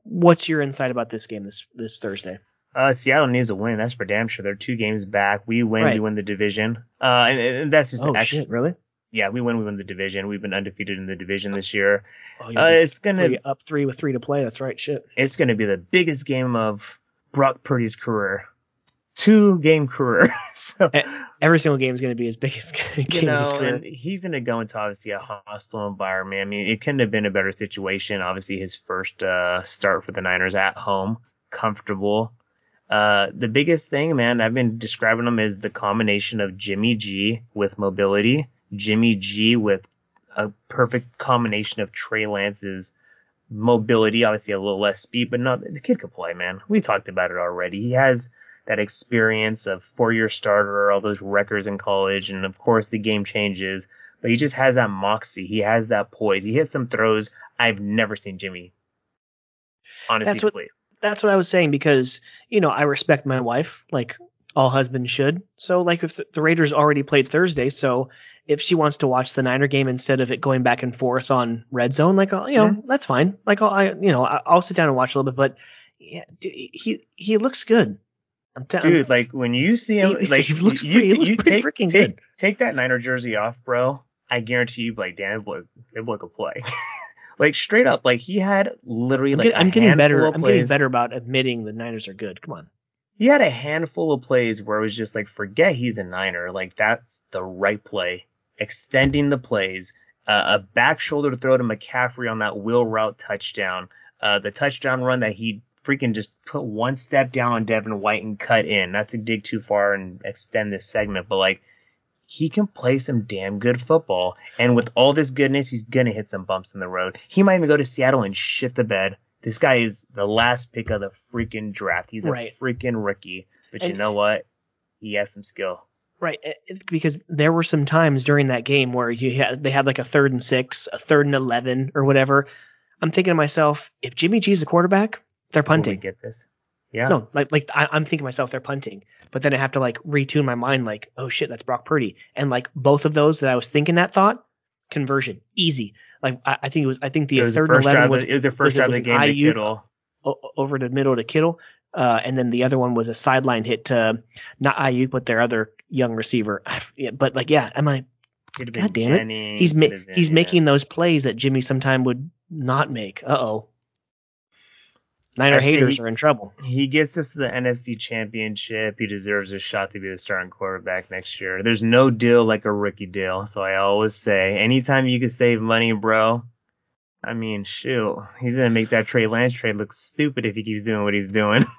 What's your insight about this game this this Thursday? Uh, Seattle needs a win. That's for damn sure. They're two games back. We win, Right. we win the division. Uh, and, and that's just Oh actually, shit, really? Yeah, we win, we win the division. We've been undefeated in the division this year. Oh, Uh, it's gonna, three, up three with three to play. That's right. Shit. it's gonna be the biggest game of Brock Purdy's career, two game career. so Every single game is going to be his biggest game you of his know, career. and he's gonna go into obviously a hostile environment. I mean, it couldn't have been a better situation. Obviously, his first uh, start for the Niners at home, comfortable. Uh, the biggest thing, man, I've been describing him is the combination of Jimmy G with mobility, Jimmy G with a perfect combination of Trey Lance's mobility, obviously a little less speed, but not the kid could play, man. We talked about it already. He has that experience of four-year starter, all those records in college, and of course the game changes. But he just has that moxie. He has that poise. He hits some throws I've never seen Jimmy. Honestly, That's what- complete. That's what I was saying because you know I respect my wife like all husbands should. So like if the Raiders already played Thursday, so if she wants to watch the Niner game instead of it going back and forth on Red Zone, like you know Yeah. that's fine. Like I'll, I you know I'll sit down and watch a little bit, but yeah, dude, he he looks good. I'm telling dude. Like when you see him, He- like he looks you, pretty- you, looks you pretty take freaking take, good. take that Niner jersey off, bro. I guarantee you, like Dan, boy, that boy could play. like straight up, like he had literally I'm, like get- I'm getting better. I'm getting better about admitting the Niners are good. Come on. He had a handful of plays where it was just like, forget he's a Niner. Like that's the right play. Extending the plays, uh, a back shoulder throw to McCaffrey on that wheel route touchdown, uh, the touchdown run that he freaking just put one step down on Devin White and cut in. Not to dig too far and extend this segment, but like he can play some damn good football. And with all this goodness, he's gonna hit some bumps in the road. He might even go to Seattle and shit the bed. This guy is the last pick of the freaking draft. He's a Right. freaking rookie. But you know what? He has some skill. Right, eh, it- because there were some times during that game where you had they had like a third and six, a third and eleven, or whatever. I'm thinking to myself, if Jimmy G's a quarterback, they're punting. get this? Yeah. No, like like I, I'm thinking to myself they're punting, but then I have to like retune my mind, like oh shit, that's Brock Purdy, and like both of those that I was thinking that thought, conversion easy. Like I, I think it was I think the was the third and eleven was of- it was the first it- drive of the game. to Aiyuk? Kittle. o- over the middle to Kittle, uh, and then the other one was a sideline hit to not Aiyuk but their other young receiver. But like yeah, am I Could have been God damn it. He's ma- been- he's yeah. making those plays that Jimmy sometime would not make. Uh oh. Niner I haters he- are in trouble. He gets us to the NFC Championship. He deserves a shot to be the starting quarterback next year. There's no deal like a rookie deal. So I always say, anytime you can save money, bro, I mean, shoot, he's gonna make that Trey Lance trade look stupid if he keeps doing what he's doing.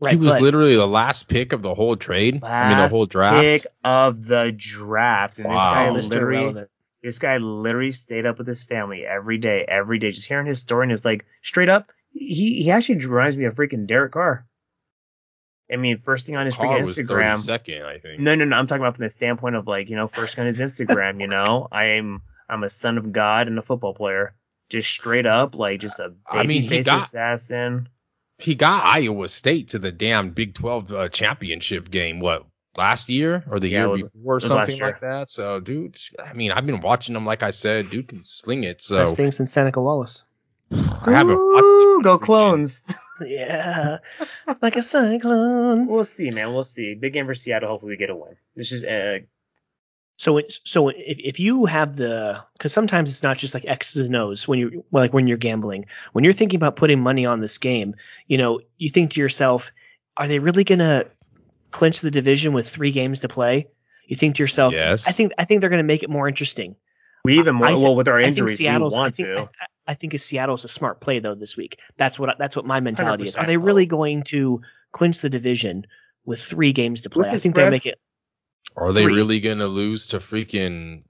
Right, he was literally the last pick of the whole trade. I mean, the whole Last draft. pick of the draft, and this guy literally, this guy literally stayed up with his family every day, every day, just hearing his story, and it's like straight up, he he actually reminds me of freaking Derek Carr. I mean, first thing on his Carr freaking was Instagram. 32nd, I think. No, no, no. I'm talking about from the standpoint of like, you know, first on his Instagram, you know, I'm I'm a son of God and a football player. Just straight up, like just a mean, baby he face got- assassin. He got Iowa State to the damn Big 12 uh, championship game. What last year or the Yeah, year was- before, or something year. like that? So, dude, I mean, I've been watching him. Like I said, dude can sling it. So Best thing since Seneca Wallace. I haven't Ooh, go clones. Yeah, like a cyclone. We'll see, man. We'll see. Big game for Seattle. Hopefully we get a win. This is uh, So it's, so if, if you have the because sometimes it's not just like X's and O's when you're like when you're gambling when you're thinking about putting money on this game you know you think to yourself are they really gonna clinch the division with three games to play you think to yourself Yes. I think I think they're gonna make it more interesting we even more well with our I think injuries. We want think to. I, I think Seattle's a smart play though this week that's what that's what my mentality is are they really going to clinch the division with three games to play I think they'll make it Are they Three. really gonna lose to freaking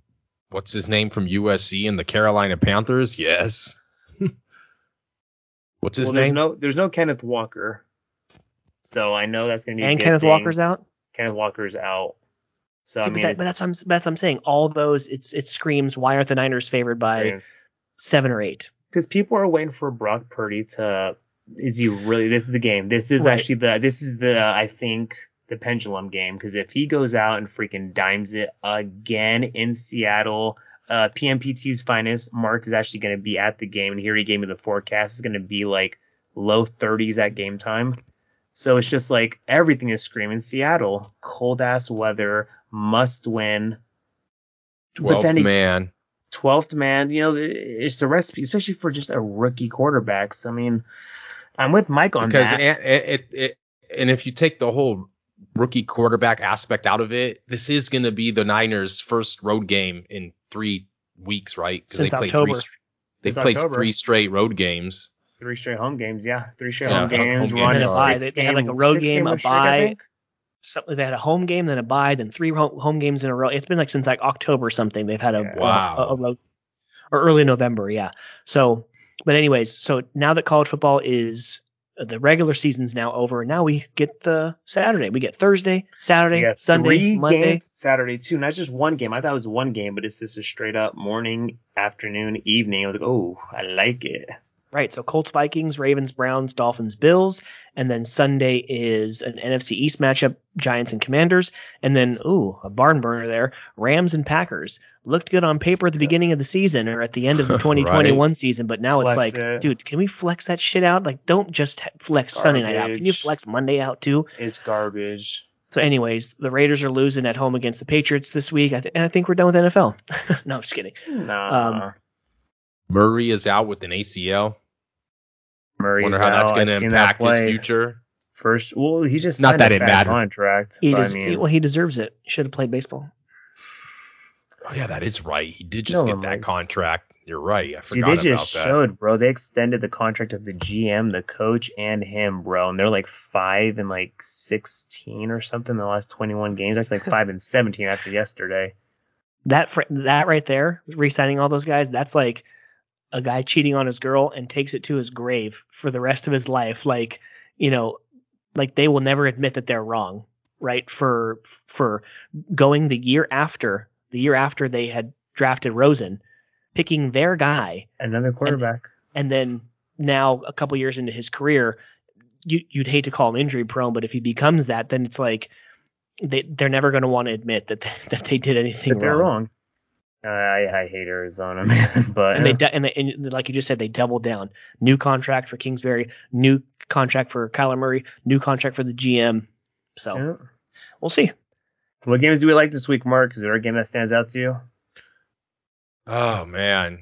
what's his name from USC and the Carolina Panthers? Yes. what's his well, there's no there's no Kenneth Walker, so I know that's gonna be and good Kenneth thing. Walker's out Kenneth Walker's out. So See, I but, mean, that, but that's what I'm that's what I'm saying. All those it's it screams why aren't the Niners favored by seven or eight? because people are waiting for Brock Purdy to. Is he really? This is the game. This is Right. actually the. This is the. I think the pendulum game because if he goes out and freaking dimes it again in Seattle, uh, PMPT's finest Mark is actually going to be at the game, and here he gave me the forecast is going to be like low 30s at game time. So it's just like everything is screaming Seattle, cold ass weather, must win. But Twelfth then he- man. 12th man, you know, it's a recipe, especially for just a rookie quarterback. So, I mean, I'm with Mike on because that. it, and if you take the whole rookie quarterback aspect out of it, this is going to be the Niners' first road game in three weeks, right? 'Cause Since they played October. Three, they Since played October. three straight road games. Three straight home games, yeah. Three straight Yeah, home home games. games, We're on a a sorry. bye. six They, they had like a road six game, a win bye. Something they had a home game, then a bye, then three home, home games in a row. It's been like since like October or something. They've had a, Yeah. Wow. a, a road or early November, yeah. So, but anyways, so now that college football is the regular season's now over, and now we get the Saturday. We get Thursday, Saturday, Sunday, Monday. games Saturday too, That's just one game. I thought it was one game, but it's just a straight up morning, afternoon, evening. I was like, oh, I like it. Right. So Colts, Vikings, Ravens, Browns, Dolphins, Bills, and then Sunday is an NFC East matchup, Giants and Commanders, and then ooh, a barn burner there, Rams and Packers. Looked good on paper at the beginning of the season or at the end of the 2021 season, but now it's like, it. dude, can we flex that shit out? Like, don't just flex Sunday night out. Can you flex Monday out too? It's garbage. So, anyways, the Raiders are losing at home against the Patriots this week, I th- and I think we're done with NFL. no, I'm just kidding. Nah. Um, Murray is out with an ACL. Murray's Wonder how that's going to I've seen that impact his future. First, well, he just Not that a it fat mattered. contract. He but does, I mean, well, he deserves it. Should have played baseball. Oh yeah, that is right. He did just No get that likes- contract. You're right. I Dude, forgot they about just that. showed, bro. They extended the contract of the GM, the coach, and him, bro. And they're like five and like sixteen or something in the last twenty-one games. That's like five and seventeen after yesterday. that fr- that right there, re-signing all those guys, that's like a guy cheating on his girl and takes it to his grave for the rest of his life. Like, you know, like they will never admit that they're wrong, right? For for going the year after the year after they had drafted Rosen, picking their guy, Another quarterback. and then now a couple years into his career, you you'd hate to call him injury prone, but if he becomes that, then it's like they they're never going to want to admit that that they did anything but they're wrong. I I hate Arizona, man. But and they du- and, they, and like you just said, they doubled down. New contract for Kingsbury, new contract for Kyler Murray, new contract for the GM. So Yeah. we'll see. What games do we like this week, Mark? Is there a game that stands out to you? Oh man.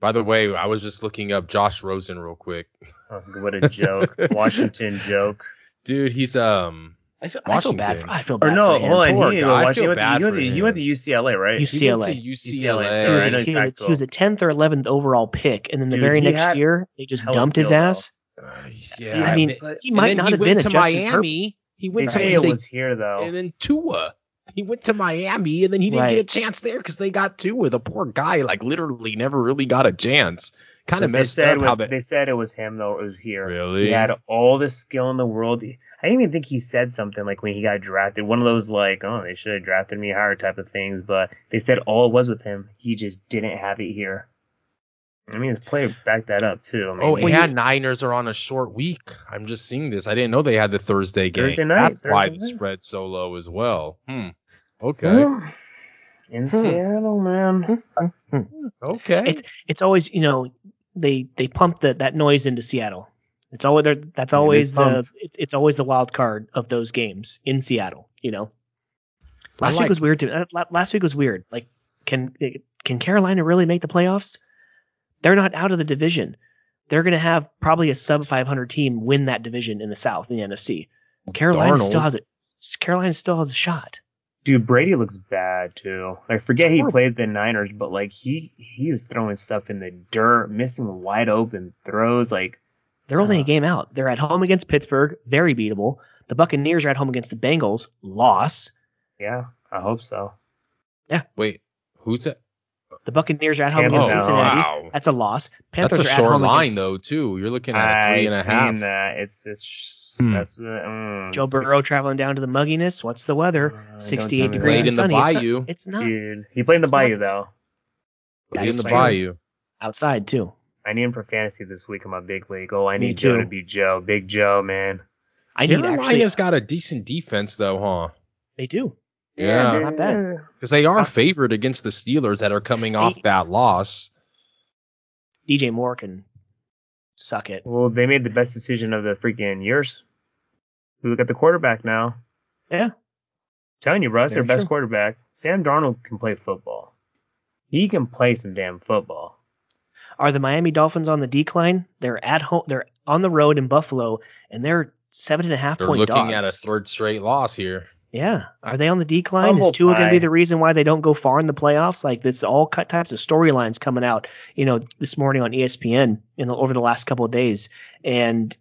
By the way, I was just looking up Josh Rosen real quick. Oh, what a joke. Washington joke. Dude, he's um I feel, I feel bad. For, I feel bad. Or no, for him. hold on. Poor He, guy. I feel bad he, went, for he him. went to UCLA, right? UC He went to UCLA. UCLA, He was, UCLA. sorry, a, I know he, was a, he was a 10th or 11th overall pick, and then the Dude, very next year they just dumped his ass. Uh, yeah, I mean, but- he might not he have went been to Justin Herbert. Miami. He They went to say it was here though. and then Tua. He went to Miami and then he didn't Right. get a chance there because they got Tua. The poor guy, like literally, never really got a chance. Kind of They messed said up how with- that. they said it was him though. It was here. Really? He had all the skill in the world. I didn't even think he said something like when he got drafted. One of those like, oh, they should have drafted me higher type of things. But they said all it was with him. He just didn't have it here. I mean, his play backed that up too. I mean, Oh, he- yeah, Niners are on a short week. I'm just seeing this. I didn't know they had the Thursday game. Thursday night, That's why Thursday the spread so low as well. Hmm. Okay. Well, in hmm. Seattle, man. Hmm. Hmm. Okay. It's it's always you know they they pump the, that noise into Seattle. It's always that's always the it's, it's always the wild card of those games in Seattle. You know, last like- week was weird too. Uh, Last week was weird. Like, can can Carolina really make the playoffs? They're not out of the division. They're going to have probably a sub 500 team win that division in the South in the NFC. Carolina still has a Carolina still has a shot. Dude, Brady looks bad too. I forget he played the Niners, but like he he was throwing stuff in the dirt, missing wide open throws. Like They're only a Uh. game out. They're at home against Pittsburgh, very beatable. The Buccaneers are at home against the Bengals, loss. yeah, I hope so. Yeah. Wait, who's that? The Buccaneers are at home against Cincinnati. wow. That's a loss. Panthers That's Panthers a are at short home line against though too. You're looking at a three and a I've half. seen that. It's it's Hmm. that's uh, mm, Joe Burrow traveling down to the mugginess. What's the weather? Uh, 68 degrees Played and in the sunny. It's not- It's not, dude. He played in the It's not- Bayou though. Played in the That's true. Bayou. outside too. I need him for fantasy this week in my big league. Oh, I Me need Joe to be Joe. Big Joe, man. I need actually. Carolina's got a decent defense though, huh? They do. Yeah. dude. Not bad. Because they are favored against the Steelers that are coming off that loss. DJ Moore can suck it. Well, they made the best decision of the freaking years. We look at the quarterback now. Yeah. telling you, bro, that's their Very best true. quarterback. Sam Darnold can play football. He can play some damn football. Are the Miami Dolphins on the decline? They're at home. They're on the road in Buffalo, and they're seven and a half They're point looking dogs. at a third straight loss here. Yeah. Are they on the decline? Humble Is Tua going to be the reason why they don't go far in the playoffs? Like this, all cut types of storylines coming out. You know, this morning on ESPN in the, over the last couple of days, and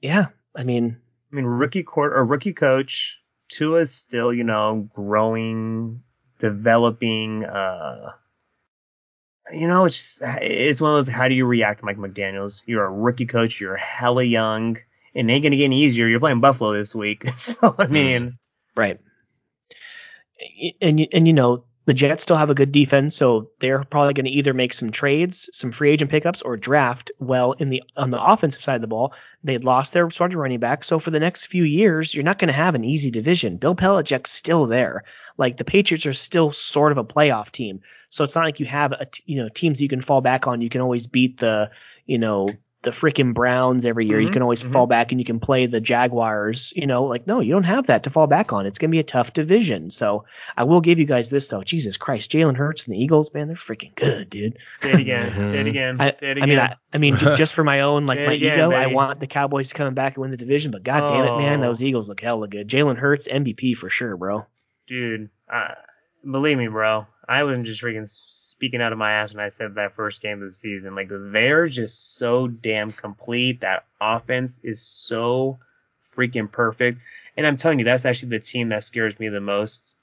yeah, I mean, I mean, rookie court or rookie coach. Tua's still, you know, growing, developing. Uh, you know, it's just it's one of those. How do you react to Mike McDaniel's? You're a rookie coach. You're hella young. It ain't gonna get any easier. You're playing Buffalo this week, so I mean, right. And and you know the Jets still have a good defense, so they're probably going to either make some trades, some free agent pickups, or draft well in the on the offensive side of the ball. They lost their starting running back, so for the next few years, you're not going to have an easy division. Bill Belichick's still there. Like the Patriots are still sort of a playoff team, so it's not like you have a you know teams you can fall back on. You can always beat the you know the freaking Browns every year. You Mhm, can always mhm. fall back and you can play the Jaguars. You know, like no, you don't have that to fall back on. It's going to be a tough division. So I will give you guys this though. Jesus Christ, Jalen Hurts and the Eagles, man, they're freaking good, dude. say it again. Mhm. Say it again. I, say it again. I mean, I, I mean, ju- just for my own like my again, ego, I want the Cowboys to come back and win the division. But god damn it, man, Oh. those Eagles look hella good. Jalen Hurts MVP for sure, bro. dude, uh, believe me, bro. I wasn't just freaking speaking out of my ass when I said that first game of the season. Like they're just so damn complete. That offense is so freaking perfect. And I'm telling you, that's actually the team that scares me the most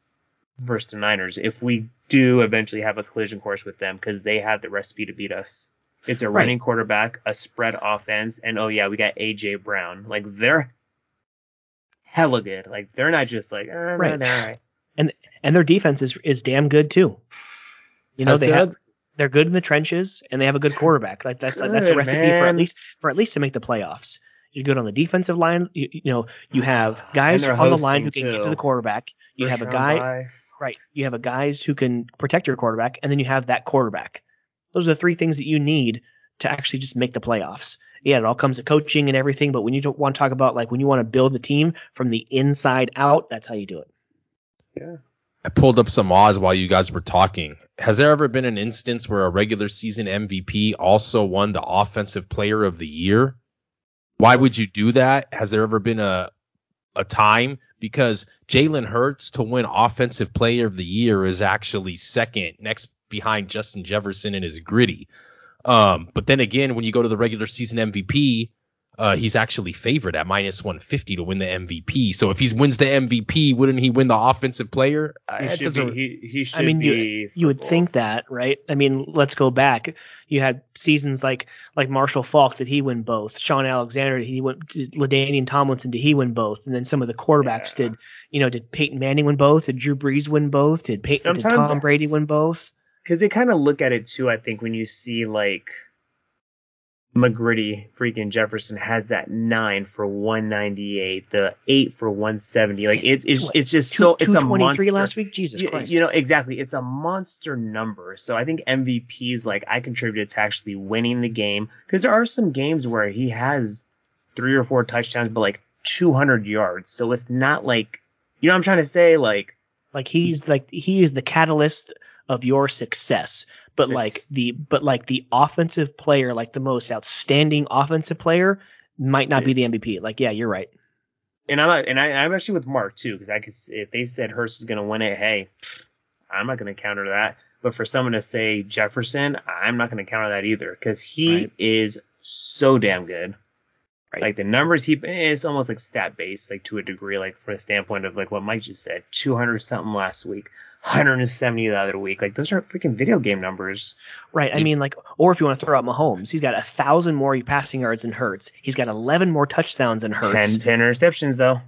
versus the Niners. If we do eventually have a collision course with them, because they have the recipe to beat us. It's a Right. running quarterback, a spread offense, and oh yeah, we got AJ Brown. Like they're hella good. Like they're not just like, uh, Right. right. And their defense is is damn good too. You know, they have they're good in the trenches and they have a good quarterback. Like that's that's a Good, recipe for at least for at least to make the playoffs. You're good on the defensive line. You, you know, you have guys on the line who can get to the quarterback. You have a guy. Right. You have a guys who can protect your quarterback, and then you have that quarterback. Those are the three things that you need to actually just make the playoffs. Yeah, it all comes to coaching and everything, but when you don't want to talk about like when you want to build the team from the inside out, that's how you do it. I pulled up some odds while you guys were talking. Has there ever been an instance where a regular season MVP also won the offensive player of the year? Why would you do that? Has there ever been a a time because Jalen Hurts to win Offensive Player of the Year is actually second, next behind Justin Jefferson and his Griddy. Um, but then again, when you go to the regular season MVP, uh, he's actually favored at minus 150 to win the MVP. So if he wins the MVP, wouldn't he win the offensive player? He Uh, should be. He, he should I mean, be. you you would think that, right? I mean, let's go back. You had seasons like like Marshall Faulk. Did he win both? Shaun Alexander. Did he win? Did Ladainian Tomlinson. Did he win both? And then some of the quarterbacks Yeah. did. You know, did Peyton Manning win both? Did Drew Brees win both? Did Peyton? Did Sometimes- Tom Brady win both? because they kind of look at it too. I think when you see like McGritty, freaking Jefferson has that nine for 198, the eight for 170. Like it, it's What, it's just Two- so it's a monster. last week. Jesus you, Christ. you know exactly. It's a monster number. So I think MVP's like I contributed to actually winning the game because there are some games where he has three or four touchdowns, but like 200 yards. So it's not like you know what I'm trying to say. Like Like he's like he is the catalyst of your success. But It's- like the but like the offensive player, like the most outstanding offensive player, might not be the MVP. Like yeah, you're right. and I'm not, and I, I'm actually with Mark too because I could if they said Hurts is gonna win it, hey, I'm not gonna counter that. But for someone to say Jefferson, I'm not gonna counter that either because he Right. is so damn good. Right. Like the numbers he eh, it's almost like stat based, like to a degree, like from the standpoint of like what Mike just said, 200 something last week, 170 the other week. Like those are freaking video game numbers. Right. I mean, like, or if you want to throw out Mahomes, he's got a thousand more passing yards than Hurts. He's got 11 more touchdowns than 10, Hurts. 10 interceptions though.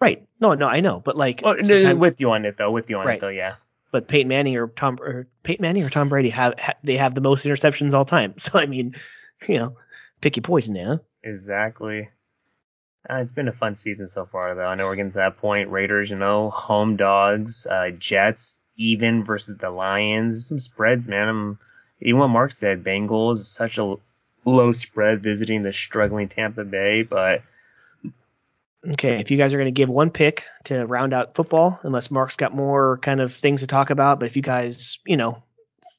Right. No, no, I know, but like, Oh, no, with you on it though. With you on Right. it though. Yeah. but Peyton Manning or Tom or Peyton Manning or Tom Brady have ha, they have the most interceptions all time. So I mean, you know, pick your poison yeah. Exactly. Uh, it's been a fun season so far, though. I know we're getting to that point. Raiders, you know, home dogs, uh, Jets, even versus the Lions. Some spreads, man. I'm, even what Mark said, Bengals such a low spread visiting the struggling Tampa Bay, but Okay, if you guys are going to give one pick to round out football, unless Mark's got more kind of things to talk about, but if you guys, you know,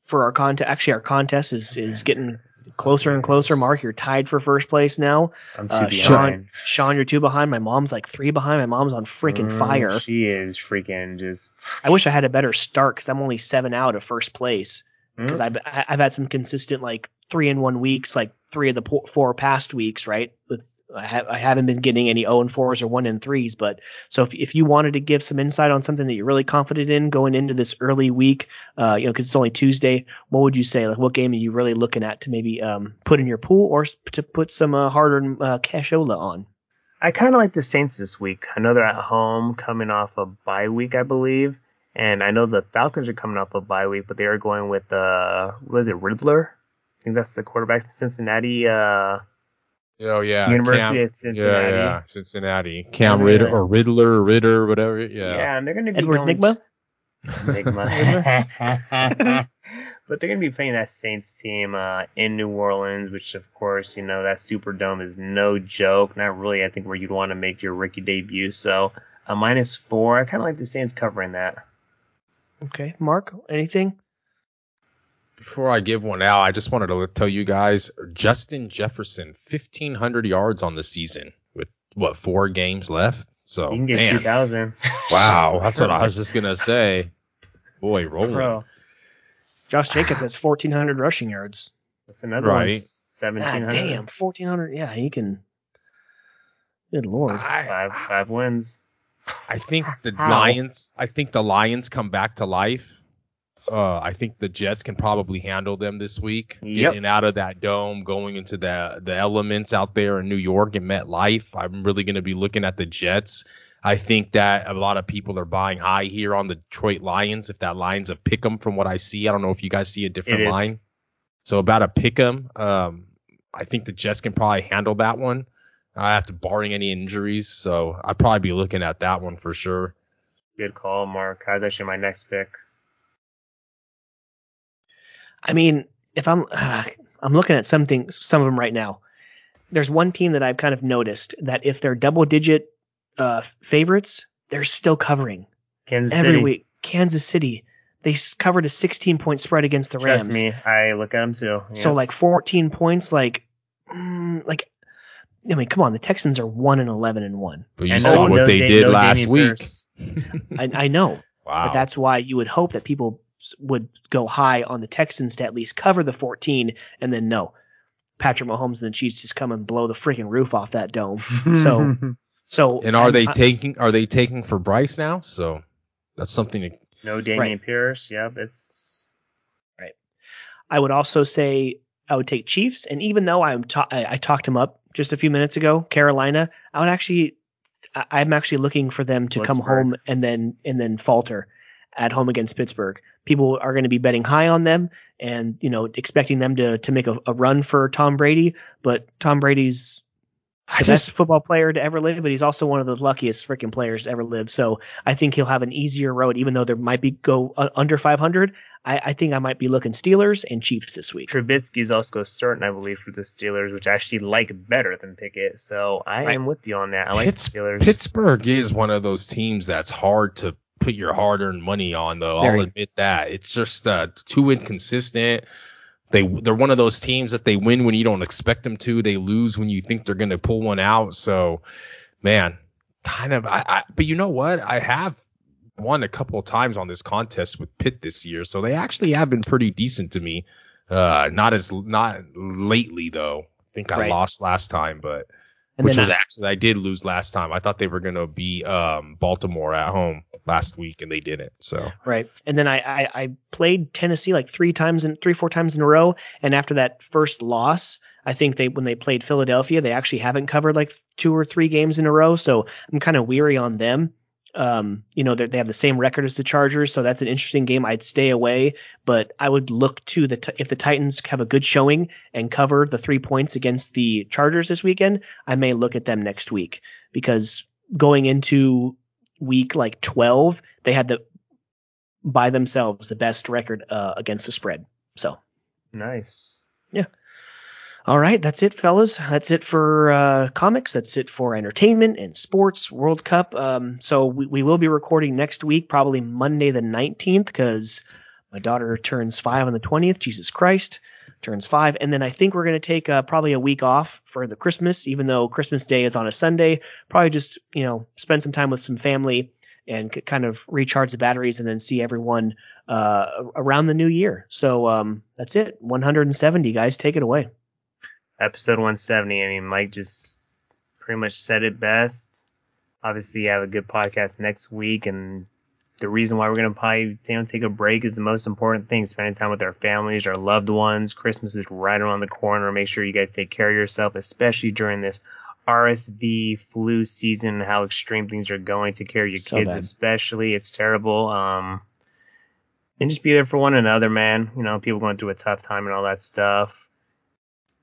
for our contest, actually our contest is is getting closer and closer. Mark, you're tied for first place now. I'm too Uh, behind. Sean, Sean, you're two behind. My mom's like three behind. My mom's on freaking Mm, fire. She is freaking just. I wish I had a better start because I'm only seven out of first place. Because Mm, I've I- I've had some consistent like three in one weeks, like three of the four past weeks, right? With I, ha- I haven't been getting any 0 and fours or one and threes, but so if if you wanted to give some insight on something that you're really confident in going into this early week, uh, you know, because it's only Tuesday, what would you say? Like, what game are you really looking at to maybe um put in your pool or to put some uh, hard-earned uh, cashola on? I kind of like the Saints this week. I know they're at home, coming off a bye week, I believe, and I know the Falcons are coming off a bye week, but they are going with uh, what is it, Riddler? I think that's the quarterback in Cincinnati. Uh, Oh yeah, University Cam- of Cincinnati. Yeah, yeah, Cincinnati. Cam Yeah. Ritter or Riddler, Ritter, whatever. yeah, Yeah. and they're going to be Edward going- Nygma? But they're going to be playing that Saints team uh, in New Orleans, which of course, you know, that Superdome is no joke. Not really, I think, where you'd want to make your rookie debut. So a minus four. I kind of like the Saints covering that. Okay, Mark, anything? Before I give one out, I just wanted to tell you guys Justin Jefferson, 1,500 yards on the season with what four games left. So You can get man, 2,000. wow, that's what I was just gonna say. Boy, rolling. Bro, Josh Jacobs has 1,400 rushing yards. that's another Right. one. God 1,700. Ah, damn, 1,400. Yeah, he can. Good lord. I, Five, five wins. I think the How? Lions. I think the Lions come back to life. Uh, I think the Jets can probably handle them this week. Yep. Getting out of that dome, going into the the elements out there in New York and MetLife. I'm really going to be looking at the Jets. I think that a lot of people are buying high here on the Detroit Lions. If that line's a pick 'em from what I see, I don't know if you guys see a different It is. line. So about a pick 'em. Um, I think the Jets can probably handle that one. I have to barring any injuries, so I'd probably be looking at that one for sure. Good call, Mark. That's actually my next pick. I mean, if I'm uh, I'm looking at something some of them right now. There's one team that I've kind of noticed that if they're double digit uh, favorites, they're still covering Kansas every City. week. Kansas City, they s- covered a 16 point spread against the Rams. Trust me, I look at them too. So like 14 points, like, mm, like I mean, come on, the Texans are one and eleven and one. But you And saw no- what no they Da- did no last week. I, I know, Wow. but that's why you would hope that people would go high on the Texans to at least cover the 14, and then no, Patrick Mahomes and the Chiefs just come and blow the freaking roof off that dome. So, so and are I'm- they I- taking are they taking for Bryce now? So that's something to no Dameon Right. Pierce. Yep, it's right. I would also say I would take Chiefs, and even though I'm ta- I, I talked him up just a few minutes ago, Carolina, I would actually, I, I'm actually looking for them to come home and then and then falter at home against Pittsburgh. People are going to be betting high on them, and you know expecting them to to make a, a run for Tom Brady, but Tom Brady's the just best football player to ever live, but he's also one of the luckiest freaking players to ever live. So I think he'll have an easier road, even though there might be go uh, under 500. I, I think I might be looking Steelers and Chiefs this week. Trubisky's also certain, I believe, for the Steelers, which I actually like better than Pickett. So I Right. am with you on that. I like Pitts- the Steelers. Pittsburgh is one of those teams that's hard to put your hard-earned money on, though. I'll admit that. It's just uh, too inconsistent. They they're one of those teams that they win when you don't expect them to. They lose when you think they're going to pull one out. So, man, kind of. I, I but you know what? I have won a couple of times on this contest with Pitt this year, so they actually have been pretty decent to me. Uh, not as not lately though. I think I Right. lost last time, but And which was I, actually I did lose last time. I thought they were gonna be um Baltimore at home last week and they didn't. So right. And then I, I, I played Tennessee like three times in three, four times in a row. And after that first loss, I think they when they played Philadelphia, they actually haven't covered like two or three games in a row. So I'm kind of weary on them. Um, you know, they have the same record as the Chargers, so that's an interesting game. I'd stay away, but I would look to the t- if the Titans have a good showing and cover the three points against the Chargers this weekend, I may look at them next week because going into week like 12, they had the by themselves the best record uh, against the spread. So, nice. All right, that's it, fellas. That's it for uh, comics. That's it for entertainment and sports, World Cup. Um, so we, we will be recording next week, probably Monday the 19th, because my daughter turns five on the 20th. Jesus Christ, turns five, and then I think we're gonna take uh, probably a week off for the Christmas, even though Christmas Day is on a Sunday. Probably just you know spend some time with some family and c- kind of recharge the batteries, and then see everyone uh, around the new year. So um, that's it. 170 guys, take it away. Episode 170. I mean, Mike just pretty much said it best. Obviously, you have a good podcast next week, and the reason why we're gonna probably you know, take a break is the most important thing: spending time with our families, our loved ones. Christmas is right around the corner. Make sure you guys take care of yourself, especially during this RSV flu season. How extreme things are going. Take care of your So kids, bad. especially. It's terrible. Um, and just be there for one another, man. You know, people going through a tough time and all that stuff.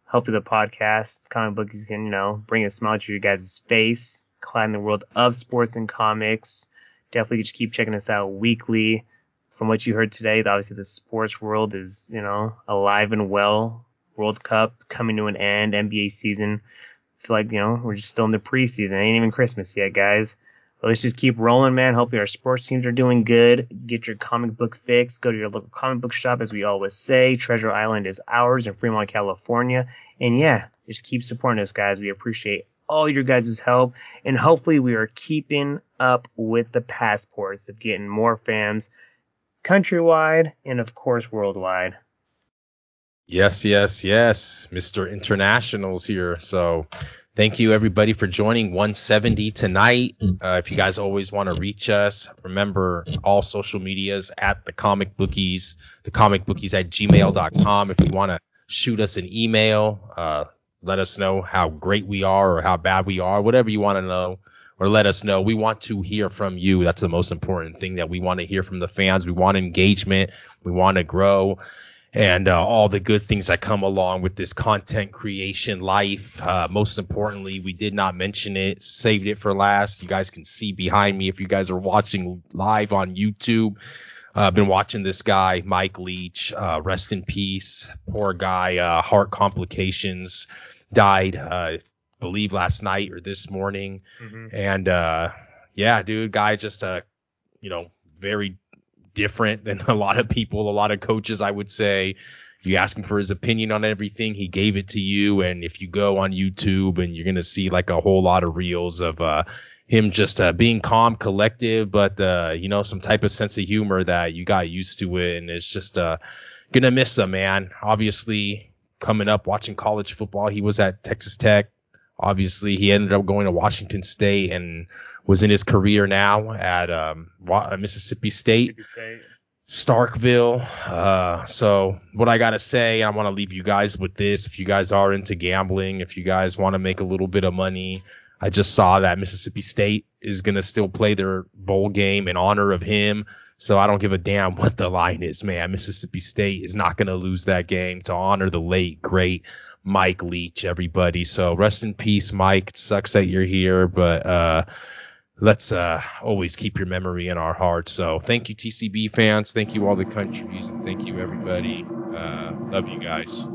Hopefully, the podcast, comic bookies, can you know bring a smile to your guys' face, climb the world of sports and comics. Definitely just keep checking us out weekly. From what you heard today, obviously the sports world is you know alive and well. World Cup coming to an end, NBA season. I feel like you know we're just still in the preseason. Ain't even Christmas yet, guys. But let's just keep rolling, man. Hopefully our sports teams are doing good. Get your comic book fix. Go to your local comic book shop, as we always say. Treasure Island is ours in Fremont, California. And yeah, just keep supporting us, guys. We appreciate all your guys' help. And hopefully we are keeping up with the passports of getting more fans countrywide and of course worldwide. Yes, yes, yes. Mr. Internationals here. So thank you everybody for joining 170 tonight. Uh, if you guys always want to reach us, remember all social medias at the comic bookies, the comic bookies at gmail.com. If you want to shoot us an email, uh, let us know how great we are or how bad we are, whatever you want to know. Or let us know. We want to hear from you. That's the most important thing that we want to hear from the fans. We want engagement. We want to grow and uh, all the good things that come along with this content creation life. Uh, most importantly, we did not mention it, saved it for last. You guys can see behind me if you guys are watching live on YouTube. Uh, I've been watching this guy, Mike Leach. Uh, rest in peace. Poor guy, uh, heart complications, died, uh, believe last night or this morning. And uh, yeah, dude, guy just uh, you know, very different than a lot of people, a lot of coaches, I would say. you ask him for his opinion on everything, he gave it to you. And if you go on YouTube and you're gonna see like a whole lot of reels of uh, him just uh, being calm, collective, but uh, you know some type of sense of humor that you got used to it, and it's just uh, gonna miss him, man. Obviously, coming up watching college football, he was at Texas Tech. Obviously, he ended up going to Washington State and was in his career now at um, Mississippi State. Mississippi State. Starkville. Uh, so what I gotta say, I want to leave you guys with this. If you guys are into gambling, if you guys want to make a little bit of money, I just saw that Mississippi State is gonna still play their bowl game in honor of him. So I don't give a damn what the line is, man. Mississippi State is not gonna lose that game to honor the late great Mike Leach, everybody. So rest in peace, Mike. It sucks that you're here, but uh let's uh, always keep your memory in our hearts. So thank you, TCB fans. Thank you, all the countries. And thank you, everybody. Uh, love you guys.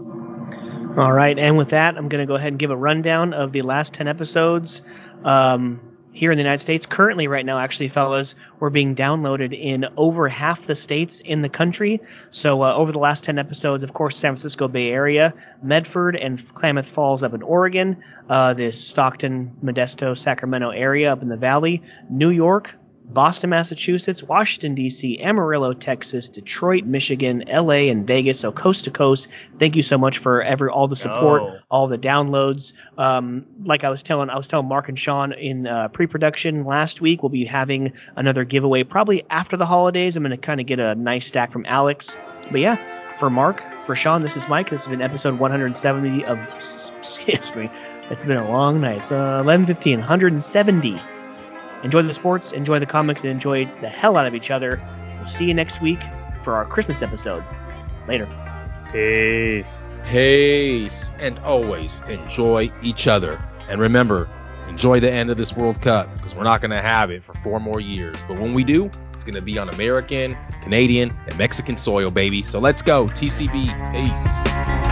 All right. And with that, I'm going to go ahead and give a rundown of the last 10 episodes. Um, here in the United States. Currently, right now, actually, fellas, we're being downloaded in over half the states in the country. So, uh, over the last 10 episodes, of course, San Francisco Bay Area, Medford, and Klamath Falls up in Oregon, uh, this Stockton, Modesto, Sacramento area up in the valley, New York, Boston, Massachusetts, Washington, D.C., Amarillo, Texas, Detroit, Michigan, L.A., and Vegas. So coast to coast. Thank you so much for every all the support, oh. all the downloads. Um, like I was telling, I was telling Mark and Sean in uh, pre-production last week, we'll be having another giveaway probably after the holidays. I'm going to kind of get a nice stack from Alex. But yeah, for Mark, for Sean, this is Mike. This has been episode 170 of. Excuse me. It's been a long night. It's uh, 11:15, 170 Enjoy the sports, enjoy the comics, and enjoy the hell out of each other. We'll see you next week for our Christmas episode. Later. Peace. Peace. And always enjoy each other. And remember, enjoy the end of this World Cup because we're not going to have it for four more years. But when we do, it's going to be on American, Canadian, and Mexican soil, baby. So let's go. TCB. Peace.